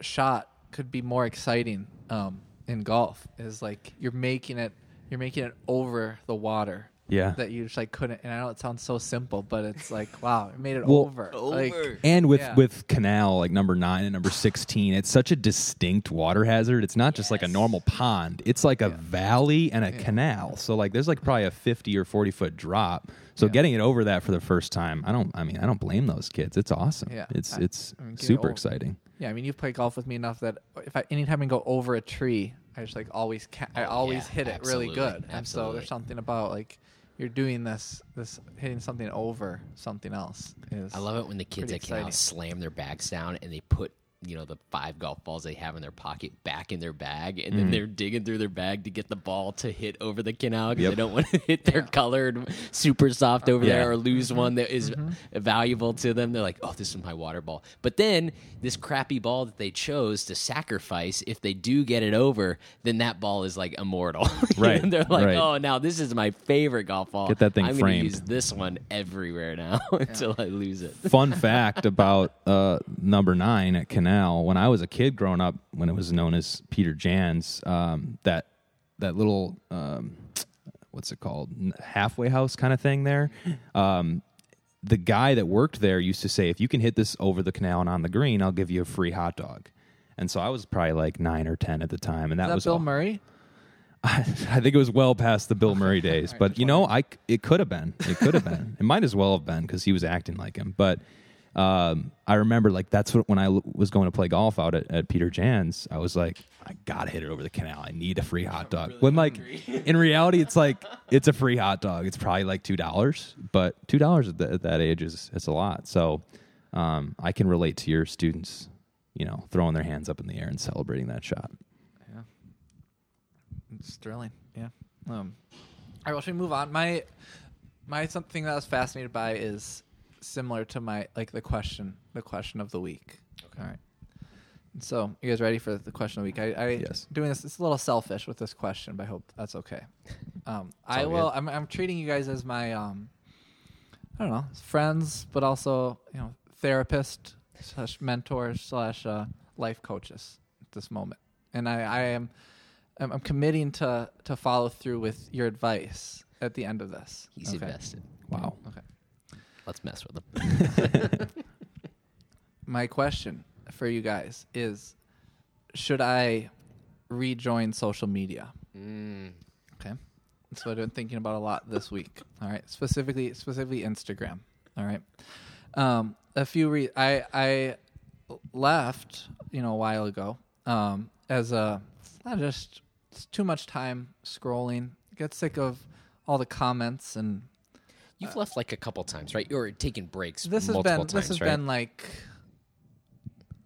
shot could be more exciting um, in golf? Is like you're making it you're making it over the water. Yeah. that you just like couldn't. And I know it sounds so simple, but it's like wow, it made it Well- over. Like, Over. And with Yeah. with Canal like number nine and number sixteen, it's such a distinct water hazard. It's not just like a normal pond. It's like a valley and a canal. So like there's like probably a fifty or forty foot drop. So getting it over that for the first time, I don't. I mean, I don't blame those kids. It's awesome. Yeah. It's I- it's I mean, get it super exciting. yeah, I mean, you've played golf with me enough that if I anytime I go over a tree, I just like always ca- I Oh, always yeah, hit it really good. absolutely, good. And so there's something about like you're doing this this hitting something over something else is. I love it when the kids pretty at Canal exciting. slam their bags down and they put you know the five golf balls they have in their pocket back in their bag, and Mm. then they're digging through their bag to get the ball to hit over the canal because Yep. they don't want to hit their colored super soft over Yeah. there or lose Mm-hmm. one that is valuable to them. They're like, "Oh, this is my water ball." But then this crappy ball that they chose to sacrifice, if they do get it over, then that ball is like immortal. You know, Right, they're like, right. "Oh, now this is my favorite golf ball. Get that thing I'm gonna framed." use this one everywhere now until I lose it." Fun fact about uh, number nine at Canal. When I was a kid growing up, when it was known as Peter Jans, um, that that little um, what's it called halfway house kind of thing there. Um, the guy that worked there used to say, "If you can hit this over the canal and on the green, I'll give you a free hot dog." And so I was probably like nine or ten at the time, and that, that was Bill all- Murray? I think it was well past the Bill Murray days, but you know, I it could have been. It could have been. It might as well have been because he was acting like him. But um, I remember like that's what when I l- was going to play golf out at, at Peter Jans, I was like, I gotta hit it over the canal. I need a free hot dog. when like in reality, it's like it's a free hot dog. It's probably like two dollars, but two dollars at, at that age is is a lot. So um, I can relate to your students, you know, throwing their hands up in the air and celebrating that shot. Yeah. It's thrilling. Yeah. Um, all right, well, should we move on? My my something that I was fascinated by is similar to my like the question the question of the week. Okay. All right. So you guys ready for the question of the week? I, I Yes. doing this. It's a little selfish with this question, but I hope that's okay. Um, I will. I'm, I'm treating you guys as my um, I don't know, friends, but also you know, therapist slash mentors slash uh, life coaches at this moment, and I, I am I'm, I'm committing to to follow through with your advice at the end of this. He's okay? invested. Wow. Okay. Let's mess with them. My question for you guys is: Should I rejoin social media? Mm, Okay. That's what I've been thinking about a lot this week. All right. Specifically, specifically Instagram. All right. Um, a few re- I I left, you know, a while ago. Um, as a not just it's too much time scrolling. Get sick of all the comments and You've left like a couple times, right? Or taken breaks. this has been times, this has right? been like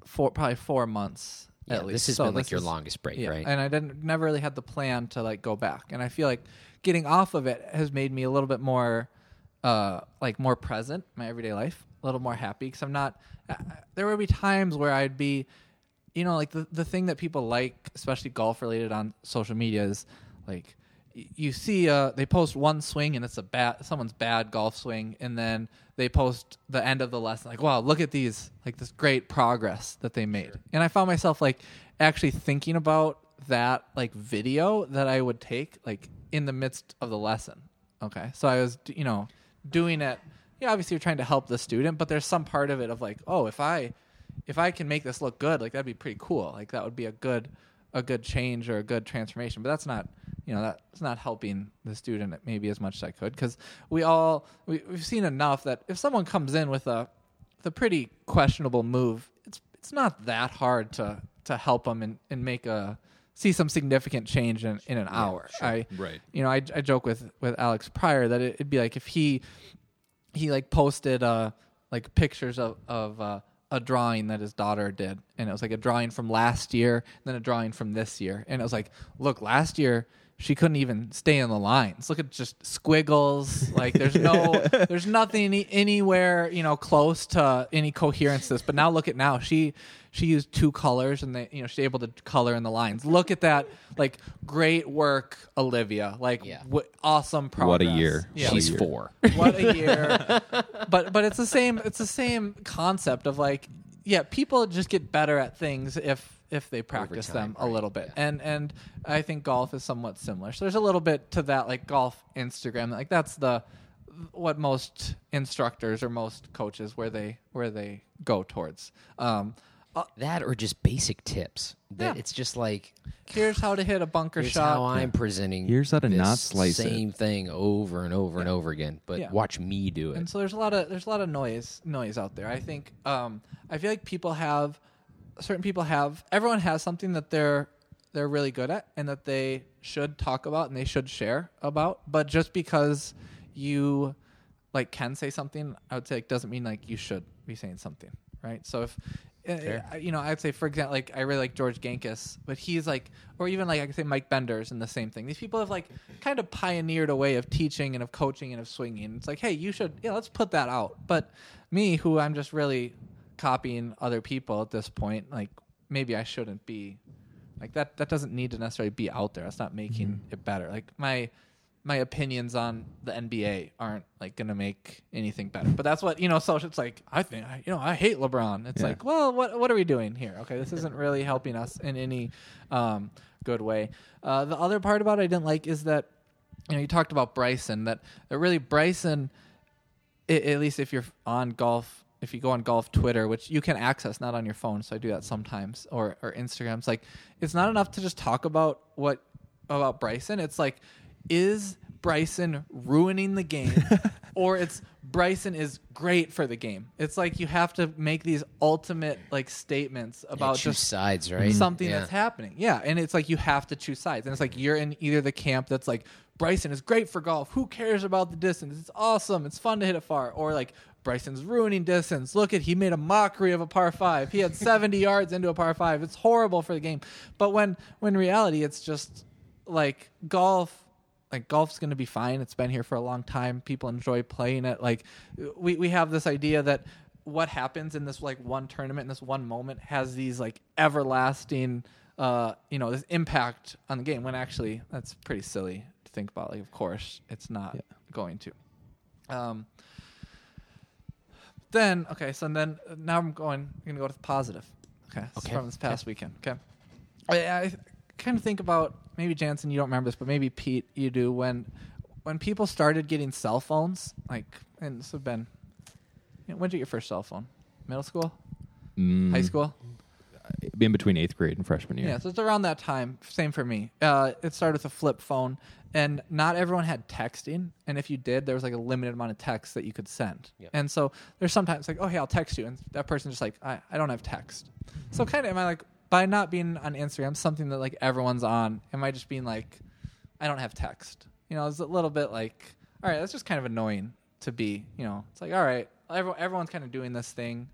four probably four months Yeah, at least. this has So been like your is- longest break, yeah, right? And I didn't never really had the plan to like go back. And I feel like getting off of it has made me a little bit more uh like more present in my everyday life, a little more happy because I'm not uh, there would be times where I'd be you know like the the thing that people like especially golf related on social media is like you see uh they post one swing and it's a bad someone's bad golf swing and then they post the end of the lesson like wow look at these like this great progress that they made. And i found myself like actually thinking about that like video that i would take like in the midst of the lesson. Okay so i was you know doing it. Yeah obviously you're trying to help the student but there's some part of it of like oh if i if I can make this look good, like that'd be pretty cool. Like that would be a good a good change or a good transformation. But that's not you know that's not helping the student maybe as much as I could because we all we, we've seen enough that if someone comes in with a with a pretty questionable move, it's it's not that hard to to help them and, and make a see some significant change in, in an hour. I Right. you know I, I joke with with Alex Pryor that it, it'd be like if he he like posted uh like pictures of of uh, a drawing that his daughter did. And it was like a drawing from last year then a drawing from this year. And it was like look last year she couldn't even stay in the lines look at just squiggles like there's no there's nothing any, anywhere you know close to any coherence to this but now look at now she she used two colors and they you know she's able to color in the lines look at that like great work olivia like Yeah. w- awesome progress What a year. yeah. What a She's year. four. what a year but but it's the same it's the same concept of like yeah people just get better at things if if they practice time, them a right, little bit yeah. and and i think golf is somewhat similar so there's a little bit to that like golf instagram like that's the what most instructors or most coaches where they where they go towards um uh, That or just basic tips. That Yeah. it's just like here's how to hit a bunker here's shot how I'm presenting. Here's how to this not slice it. Same thing over and over and over again. But Yeah. watch me do it. And so there's a lot of there's a lot of noise noise out there. I think um, I feel like people have certain people have everyone has something that they're they're really good at and that they should talk about and they should share about. But just because you like can say something, I would say it doesn't mean like you should be saying something, right? So if uh, you know, I'd say for example, like I really like George Gankas, but he's like, or even like I could say Mike Benders and the same thing. These people have like kind of pioneered a way of teaching and of coaching and of swinging. It's like, hey, you should, yeah, let's put that out. But me, who I'm just really copying other people at this point, like maybe I shouldn't be like that. That doesn't need to necessarily be out there. That's not making it better. Like my my opinions on the NBA aren't like gonna make anything better. But that's what you know. So it's like I think I, you know I hate LeBron. It's Yeah. like, well, what what are we doing here? Okay, this isn't really helping us in any um, good way. Uh, the other part about it I didn't like is that you know you talked about Bryson. That that really Bryson, i at least if you're on golf. If you go on golf Twitter, which you can access not on your phone, so I do that sometimes, or or Instagram, it's like it's not enough to just talk about what about Bryson. It's like, is Bryson ruining the game, or it's Bryson is great for the game. It's like you have to make these ultimate like statements about choose just sides, right? something Yeah. that's happening. Yeah, and it's like you have to choose sides, and it's like you're in either the camp that's like Bryson is great for golf. Who cares about the distance? It's awesome. It's fun to hit it far. Or like Bryson's ruining distance. Look at he made a mockery of a par five. He had 70 yards into a par five. It's horrible for the game. But when when reality it's just like golf like golf's going to be fine. It's been here for a long time. People enjoy playing it. Like we we have this idea that what happens in this like one tournament in this one moment has these like everlasting uh you know this impact on the game when actually that's pretty silly to think about like of course it's not going to um then okay so then uh, now i'm going i'm gonna go to the positive okay, Okay. from this past weekend okay I, I kind of think about maybe Jantzen, you don't remember this, but maybe Pete, you do. When when people started getting cell phones, like, and this have been, you know, when did you get your first cell phone? Middle school, Mm, high school? In between eighth grade and freshman year. Yeah, so it's around that time. Same for me. Uh, it started with a flip phone, and not everyone had texting. And if you did, there was like a limited amount of text that you could send. Yep. And so there's sometimes like, oh, hey, I'll text you, and that person's just like, I, I don't have text. So kind of am I like by not being on Instagram, something that like everyone's on, am I just being like, I don't have text? You know, it's a little bit like, all right, that's just kind of annoying to be. You know, it's like, all right, everyone, everyone's kind of doing this thing.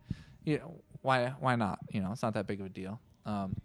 You know, why why not? You know, it's not that big of a deal. Um,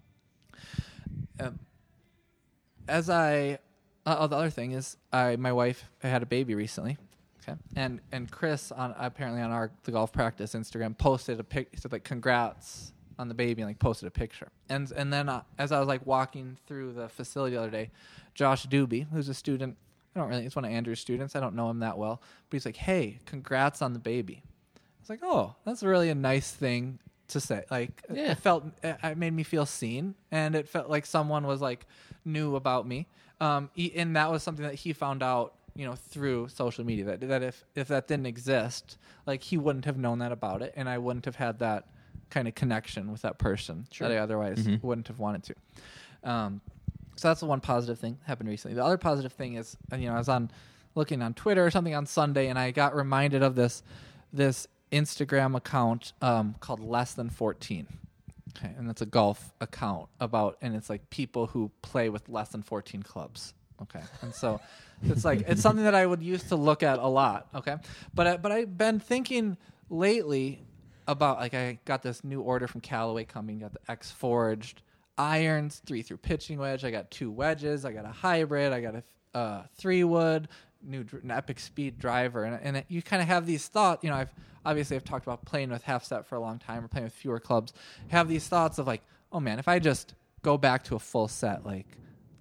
as I, uh, oh, the other thing is, I my wife had a baby recently. Okay, and and Chris on apparently on our the golf practice Instagram posted a pic. Said like congrats on the baby and like posted a picture. And and then uh, as I was like walking through the facility the other day, Josh Doobie, who's a student, I don't really, it's one of Andrew's students. I don't know him that well, but he's like, hey, congrats on the baby. I was like, oh, that's really a nice thing to say. Like, Yeah. it felt, it it made me feel seen, and it felt like someone was like knew about me. Um, he, and that was something that he found out, you know, through social media. That that if if that didn't exist, like he wouldn't have known that about it, and I wouldn't have had that kind of connection with that person Sure. that I otherwise wouldn't have wanted to. Um, so that's the one positive thing that happened recently. The other positive thing is, uh, you know, I was on looking on Twitter or something on Sunday, and I got reminded of this this Instagram account um, called Less Than Fourteen. Okay, and that's a golf account about, and it's like people who play with less than fourteen clubs. Okay, and so it's like it's something that I would used to look at a lot. Okay, but I, but I've been thinking lately about like I got this new order from Callaway coming. Got the X Forged irons, three through pitching wedge. I got two wedges. I got a hybrid. I got a uh, three wood, new an epic speed driver, and and it, you kind of have these thoughts. You know, I've obviously I've talked about playing with half set for a long time or playing with fewer clubs. Have these thoughts of like, oh man, if I just go back to a full set, like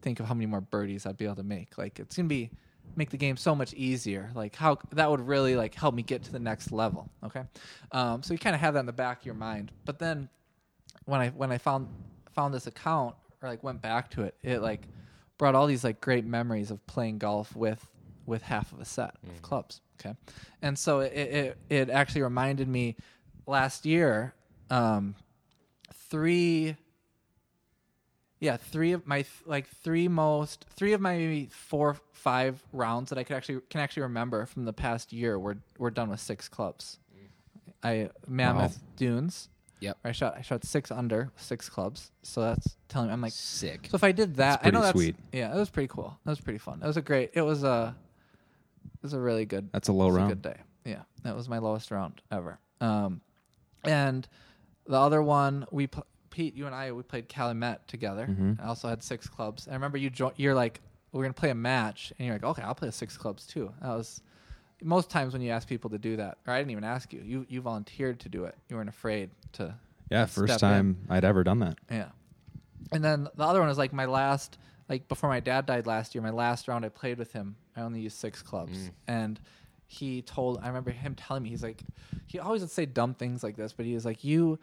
think of how many more birdies I'd be able to make. Like it's gonna be make the game so much easier. Like how that would really like help me get to the next level. Okay, um, so you kind of have that in the back of your mind. But then when I when I found found this account or like went back to it, it like brought all these like great memories of playing golf with with half of a set of clubs. Okay, and so it it, it actually reminded me last year um, three yeah three of my like three most three of my maybe four five rounds that i could actually can actually remember from the past year were were done with six clubs i mammoth dunes Yep. i shot i shot six under six clubs so that's telling me i'm like Sick. so if i did that i know that's sweet. yeah it was pretty cool that was pretty fun it was a great it was a was a really good That's a low it was round. a good day yeah that was my lowest round ever um and the other one we pl- Pete, you and I we played Calumet together. Mm-hmm. I also had six clubs. I remember you jo- you're like we're gonna play a match, and you're like, okay, I'll play six clubs too. That was most times when you ask people to do that, or I didn't even ask you. You you volunteered to do it. You weren't afraid to. Yeah, first in. time I'd ever done that. Yeah. And then the other one is like my last, like before my dad died last year, my last round I played with him, I only used six clubs. Mm. And he told, I remember him telling me, he's like, he always would say dumb things like this, but he was like, you,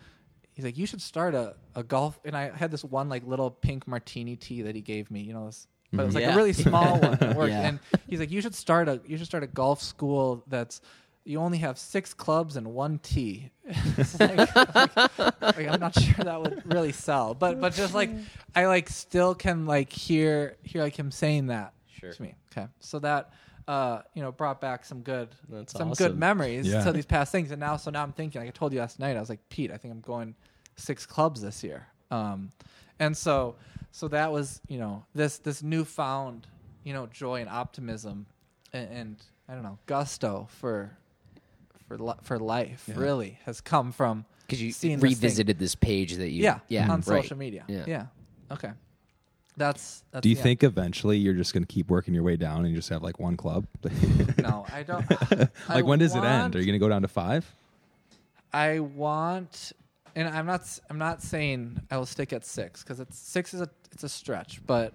he's like, you should start a, a golf. And I had this one like little pink martini tee that he gave me, you know, this, but it was like mm. Yeah. a really small one. Worked. Yeah. And he's like, you should start a, you should start a golf school that's, you only have six clubs and one tee. like, like, like, I'm not sure that would really sell, but but just like I like still can like hear hear like him saying that Sure. to me. Okay, so that uh, you know, brought back some good, That's some awesome. good memories Yeah. to these past things. And now, so now I'm thinking, like I told you last night, I was like, Pete, I think I'm going six clubs this year. Um, and so, so that was, you know, this this newfound, you know, joy and optimism, and, and I don't know, gusto for for li- for life really has come from Because you seeing this thing. revisited this, page that you yeah, yeah on right. social media. Yeah. Yeah. Okay. That's, that's Do you yeah. think eventually you're just going to keep working your way down and you just have like one club? No, I don't. I like when does it end? Are you going to go down to five? I want, and I'm not. i'm not saying I will stick at six because it's six is a it's a stretch, but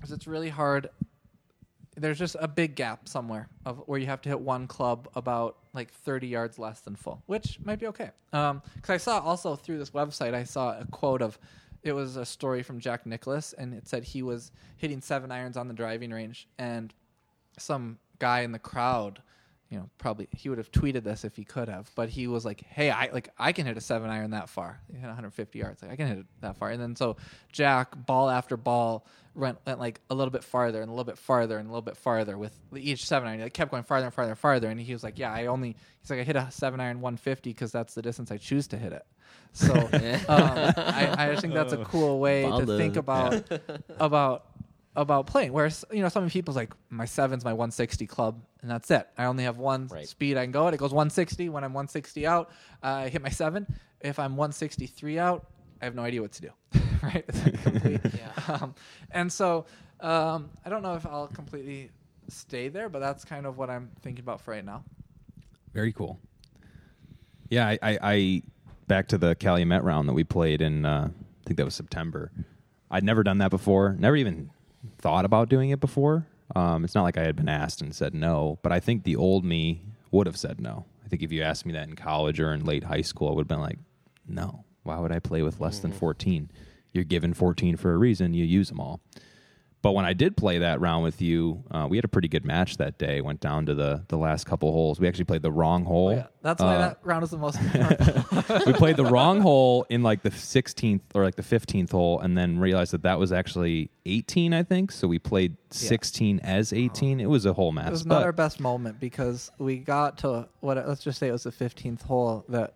'cause it's really hard. There's just a big gap somewhere of where you have to hit one club about like 30 yards less than full, which might be okay. Um, because I saw also through this website, I saw a quote of, it was a story from Jack Nicklaus, and it said he was hitting seven irons on the driving range, and some guy in the crowd, you know, probably he would have tweeted this if he could have, but he was like, "Hey, I like I can hit a seven iron that far, he hit 150 yards, like I can hit it that far." And then so Jack, ball after ball, went, went like a little bit farther and a little bit farther and a little bit farther with each seven iron. Like, kept going farther and farther and farther, and he was like, "Yeah, I only," he's like, "I hit a seven iron 150 because that's the distance I choose to hit it." So um, I, I just think that's a cool way to think about about about playing. Whereas you know, some people's like my seven's my 160 club, and that's it. I only have one Right. speed I can go at. It goes 160. When I'm 160 out, uh, I hit my seven. If I'm 163 out, I have no idea what to do. right? It's like complete. um, and so um, I don't know if I'll completely stay there, but that's kind of what I'm thinking about for right now. Very cool. Yeah, I, I, I back to the Calumet round that we played in. Uh, I think that was September. I'd never done that before. Never even thought about doing it before. Um, it's not like I had been asked and said no, but I think the old me would have said no. I think if you asked me that in college or in late high school, I would have been like, no. Why would I play with less than 14? You're given 14 for a reason. You use them all. But when I did play that round with you, uh, we had a pretty good match that day. Went down to the the last couple holes. We actually played the wrong hole. Oh, yeah. That's why Uh, that round is the most we played the wrong hole in like the 16th or like the 15th hole, and then realized that that was actually 18, I think. So we played 16 as 18. It was a whole mess. It was not our best moment because we got to what let's just say it was the 15th hole that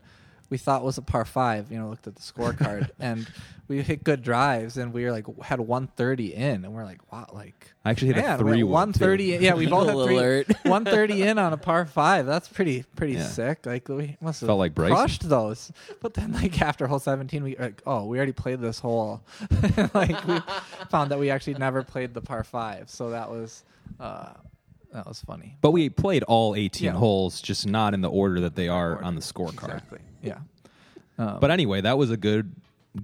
we thought was a par five. You know, looked at the scorecard and we hit good drives and we were like had 130 in and we're like wow, like I actually hit a three too. 130. Yeah, we both had three, alert. 130 in on a par five. That's pretty pretty Yeah. sick. Like we must have Felt like Bryson. crushed those. But then like after hole 17, we like oh we already played this hole. like we found that we actually never played the par five. So that was. uh that was funny. but we played all 18 Yeah. holes, just not in the order that they are on the scorecard. Exactly. Yeah. Um, But anyway, that was a good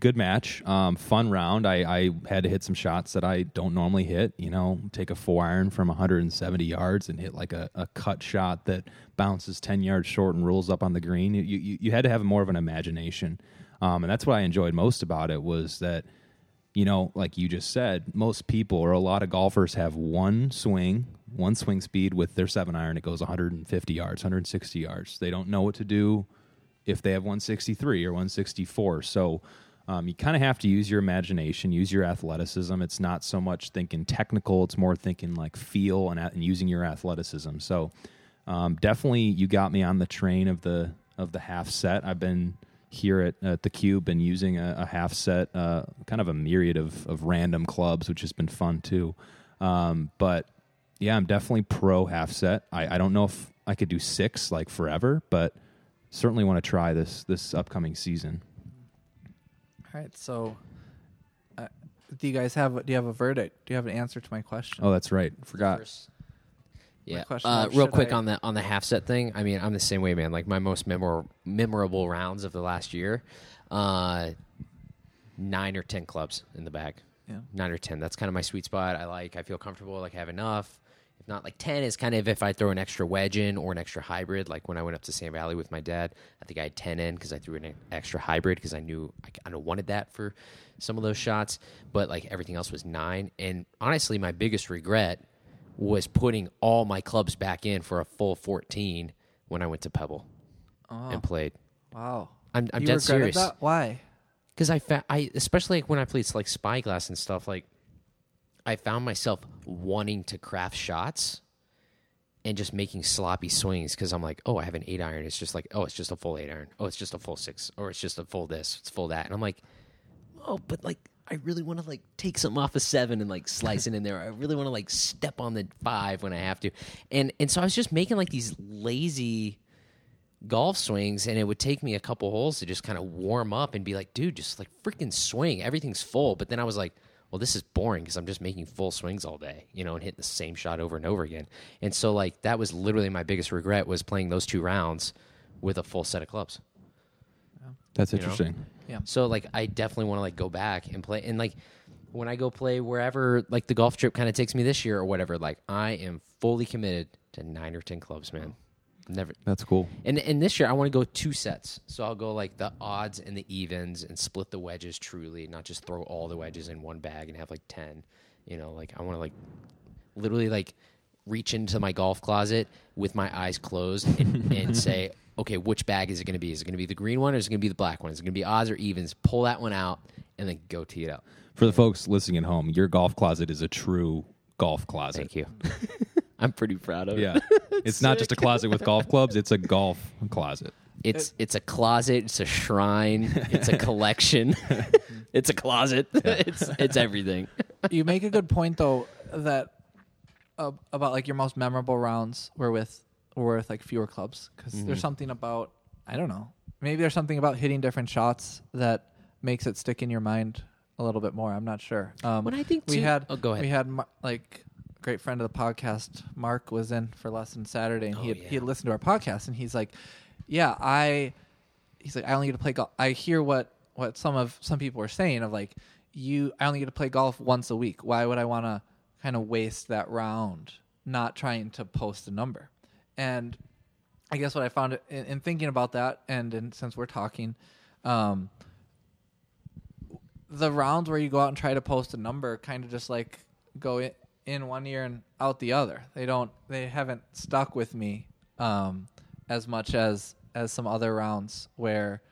good match. Um, fun round. I, I had to hit some shots that I don't normally hit. You know, take a four iron from 170 yards and hit like a, a cut shot that bounces 10 yards short and rolls up on the green. You you, you had to have more of an imagination, um, and that's what I enjoyed most about it was that. You know, like you just said, most people or a lot of golfers have one swing, one swing speed with their seven iron. It goes 150 yards, 160 yards. They don't know what to do if they have 163 or 164. So um, you kind of have to use your imagination, use your athleticism. It's not so much thinking technical; it's more thinking like feel and, and using your athleticism. So um, definitely, you got me on the train of the of the half set. I've been here at, at the Cube and using a, a half set, uh, kind of a myriad of, of random clubs, which has been fun too. Um, but yeah, I'm definitely pro half set. I, I don't know if I could do six like forever, but certainly want to try this this upcoming season. all right. So, uh, do you guys have? Do you have a verdict? Do you have an answer to my question? Oh, that's right. Forgot. First- Yeah. question Uh, real quick I- on the on the half set thing. I mean, I'm the same way, man. Like my most memor- memorable rounds of the last year, uh, nine or ten clubs in the bag. Yeah. Nine or ten. That's kind of my sweet spot. I like. I feel comfortable. Like I have enough. If not, like ten is kind of if I throw an extra wedge in or an extra hybrid. Like when I went up to Sand Valley with my dad, I think I had ten in because I threw an extra hybrid because I knew I kind of wanted that for some of those shots. But like everything else was nine. And honestly, my biggest regret was putting all my clubs back in for a full 14 when I went to Pebble oh. and played. Wow. I'm- I'm you dead serious. That? Why? Because I, fa- I, especially like when I played like Spyglass and stuff, like I found myself wanting to craft shots and just making sloppy swings because I'm like, oh, I have an eight iron. It's just like, oh, it's just a full eight iron. Oh, it's just a full six, or it's just a full this, it's full that, and I'm like, oh, but like I really want to like take something off a seven and like slice it in there. I really want to like step on the five when I have to, and and so I was just making like these lazy golf swings, and it would take me a couple holes to just kind of warm up and be like, dude, just like freaking swing. Everything's full. But then I was like, well, this is boring because I'm just making full swings all day, you know, and hitting the same shot over and over again. And so like that was literally my biggest regret was playing those two rounds with a full set of clubs. That's You know? interesting. Yeah. So like I definitely want to like go back and play and like when I go play wherever like the golf trip kind of takes me this year or whatever, like I am fully committed to nine or ten clubs, man. Never That's cool. and and this year I want to go two sets. So I'll go like the odds and the evens and split the wedges truly, not just throw all the wedges in one bag and have like 10. You know, like I want to like literally like reach into my golf closet with my eyes closed and, and say, okay, which bag is it going to be? Is it going to be the green one or is it going to be the black one? Is it going to be odds or evens? Pull that one out and then go tee it up. For the folks listening at home, your golf closet is a true golf closet. Thank you. I'm pretty proud of it. Yeah. it's not just a closet with golf clubs, it's a golf closet. It's it's a closet, it's a shrine, it's a collection, it's a closet. it's it's everything. you make a good point though that uh, about like your most memorable rounds were with were with like fewer clubs because Mm-hmm. there's something about I don't know maybe there's something about hitting different shots that makes it stick in your mind a little bit more. I'm not sure. Um, What I think we too- had oh, go ahead. we had like a great friend of the podcast Mark was in for lesson Saturday and he Oh, had, yeah. he had listened to our podcast and he's like yeah I he's like I only get to play golf. I hear what what some of some people are saying of like you I only get to play golf once a week. Why would I want to kind of waste that round not trying to post a number? And I guess what I found in, in thinking about that, and, and since we're talking, um, the rounds where you go out and try to post a number kind of just like go in, in one ear and out the other. They don't. They haven't stuck with me um, as much as as some other rounds where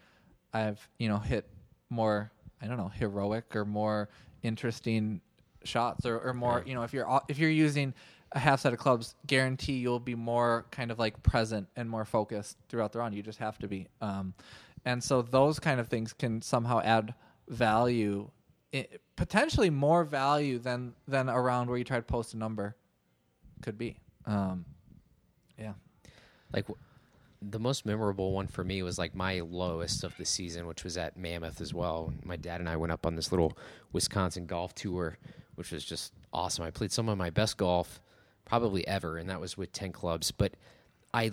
I've you know hit more. I don't know heroic or more interesting shots or, or more. You know if you're if you're using a half set of clubs, guarantee you'll be more kind of like present and more focused throughout the round. You just have to be. Um, and so those kind of things can somehow add value, i potentially more value than than a round where you try to post a number could be. Um, yeah. like w- the most memorable one for me was like my lowest of the season, which was at Mammoth as well. My dad and I went up on this little Wisconsin golf tour, which was just awesome. I played some of my best golf probably ever, and that was with ten clubs. But I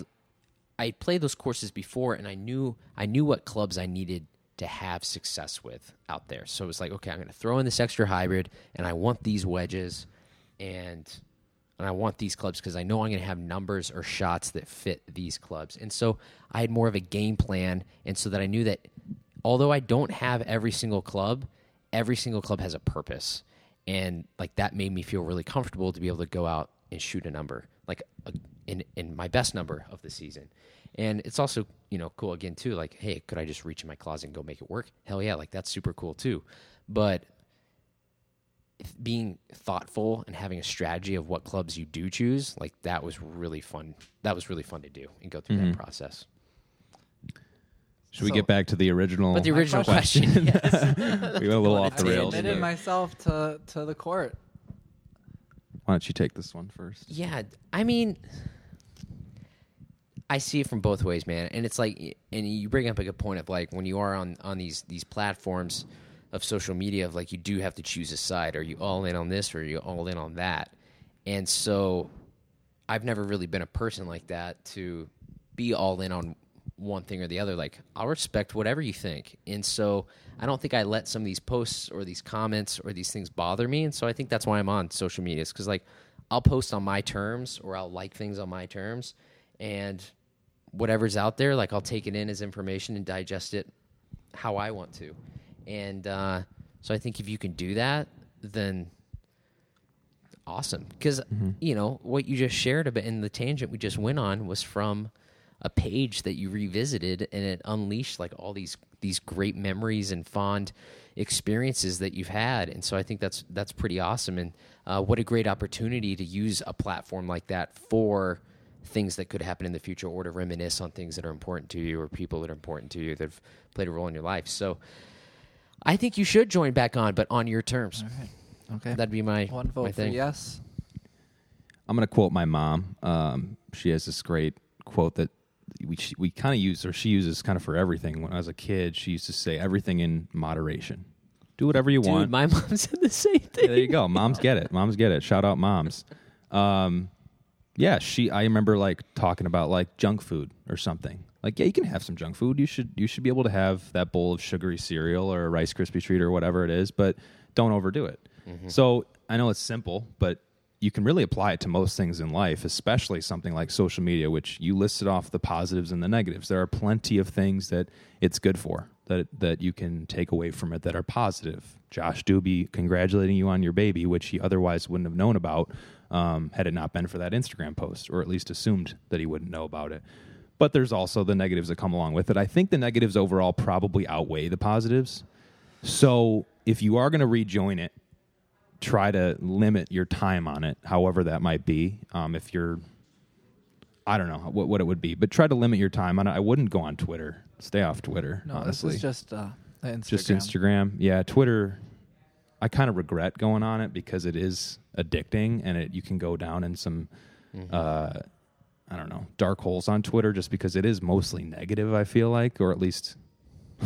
I played those courses before, and I knew I knew what clubs I needed to have success with out there. So it was like, okay, I'm going to throw in this extra hybrid, and I want these wedges, and and I want these clubs because I know I'm going to have numbers or shots that fit these clubs. And so I had more of a game plan, and so that I knew that although I don't have every single club, every single club has a purpose, and like that made me feel really comfortable to be able to go out and shoot a number, like a, in in my best number of the season. And it's also you know cool again too. Like, hey, could I just reach in my closet and go make it work? Hell yeah, like that's super cool too. But being thoughtful and having a strategy of what clubs you do choose, like that was really fun. That was really fun to do and go through that mm-hmm. process. Should we get back to the original? But the original question- question, yes. we went a little off the Tangent rails. Admitted here. myself to to the court. Why don't you take this one first? Yeah, I mean, I see it from both ways, man. And it's like, and you bring up a good point of like when you are on on these these platforms of social media, of like you do have to choose a side. Are you all in on this, or are you all in on that? And so, I've never really been a person like that to be all in on one thing or the other. Like I'll respect whatever you think, and so I don't think I let some of these posts or these comments or these things bother me. And so I think that's why I'm on social media, because like I'll post on my terms or I'll like things on my terms, and whatever's out there, like I'll take it in as information and digest it how I want to. And uh, so I think if you can do that, then awesome. Because you know what you just shared about in the tangent we just went on was from a page that you revisited, and it unleashed like all these these great memories and fond experiences that you've had. And so I think that's that's pretty awesome. And uh, what a great opportunity to use a platform like that for things that could happen in the future or to reminisce on things that are important to you or people that are important to you that have played a role in your life. So I think you should join back on, but on your terms. Okay. That'd be my One my vote for thing. yes. I'm going to quote my mom. Um, she has this great quote that we she, we kind of use, or she uses kind of for everything. When I was a kid, she used to say, "Everything in moderation. Do whatever you Dude, want." my mom said the same thing. there you go. Moms get it. Moms get it. Shout out moms. Um, yeah, she. I remember like talking about like junk food or something. Like, yeah, you can have some junk food. You should. You should be able to have that bowl of sugary cereal or a Rice Krispie treat or whatever it is, but don't overdo it. Mm-hmm. So I know it's simple, but you can really apply it to most things in life, especially something like social media, which you listed off the positives and the negatives. There are plenty of things that it's good for that that you can take away from it that are positive. Josh Doobie congratulating you on your baby, which he otherwise wouldn't have known about um, had it not been for that Instagram post, or at least assumed that he wouldn't know about it. But there's also the negatives that come along with it. I think the negatives overall probably outweigh the positives. So if you are going to rejoin it, try to limit your time on it, however that might be. Um, if you're, I don't know what, what it would be, but try to limit your time on it. I wouldn't go on Twitter. Stay off Twitter. No, honestly, this is just uh, Instagram. just Instagram. Yeah, Twitter. I kind of regret going on it because it is addicting, and it you can go down in some, uh, I don't know, dark holes on Twitter just because it is mostly negative. I feel like, or at least,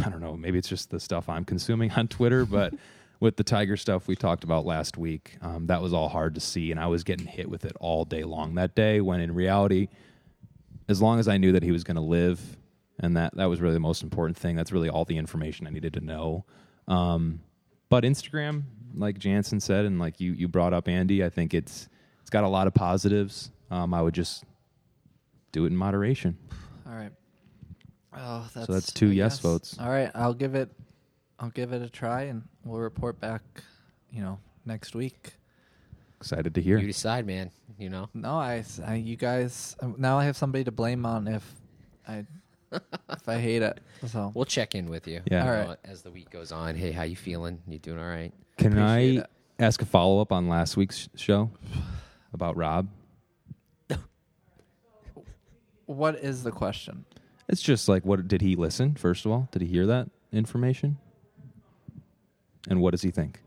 I don't know. Maybe it's just the stuff I'm consuming on Twitter, but. With the Tiger stuff we talked about last week, um, that was all hard to see, and I was getting hit with it all day long that day. When in reality, as long as I knew that he was going to live, and that that was really the most important thing. That's really all the information I needed to know. Um, but Instagram, like Jantzen said, and like you you brought up Andy, I think it's it's got a lot of positives. Um, I would just do it in moderation. All right. Oh, that's so that's two a yes votes. All right, I'll give it. I'll give it a try, and we'll report back. You know, next week. Excited to hear. You decide, man. You know. No, I, I you guys. um, Now I have somebody to blame on if I if I hate it. So We'll check in with you. Yeah. you All. As the week goes on, hey, how you feeling? You doing all right? Can I appreciate it. ask a follow up on last week's show about Rob? what is the question? It's just like, what did he listen? First of all, did he hear that information? And what does he think?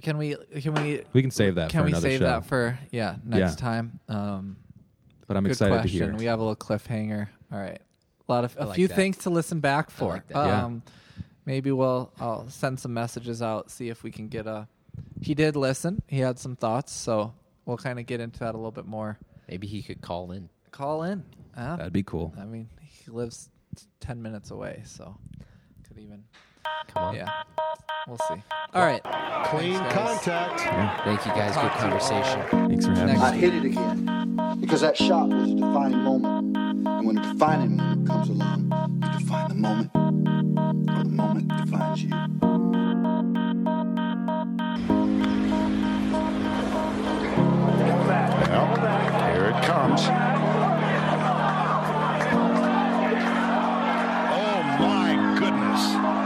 Can we? Can we? We can save that Can for we another save show. that for yeah next Yeah. time? Um, but I'm good excited question. to hear. We have a little cliffhanger. All right, a lot of a like few that. things to listen back for. like that. Yeah. Um, maybe we'll I'll send some messages out, see if we can get a. He did listen. He had some thoughts, so we'll kind of get into that a little bit more. Maybe he could call in. Call in. Uh, That'd be cool. I mean, he lives ten minutes away, so could even. Come on. Yeah, we'll see. All right. Clean Thanks, guys. contact. Thank you guys. Good Talk to you all. conversation. Thanks for having Next me. I hit it again because that shot was a defining moment. And when a defining moment comes along, you define the moment, or the moment defines you. Here it comes. Oh my goodness.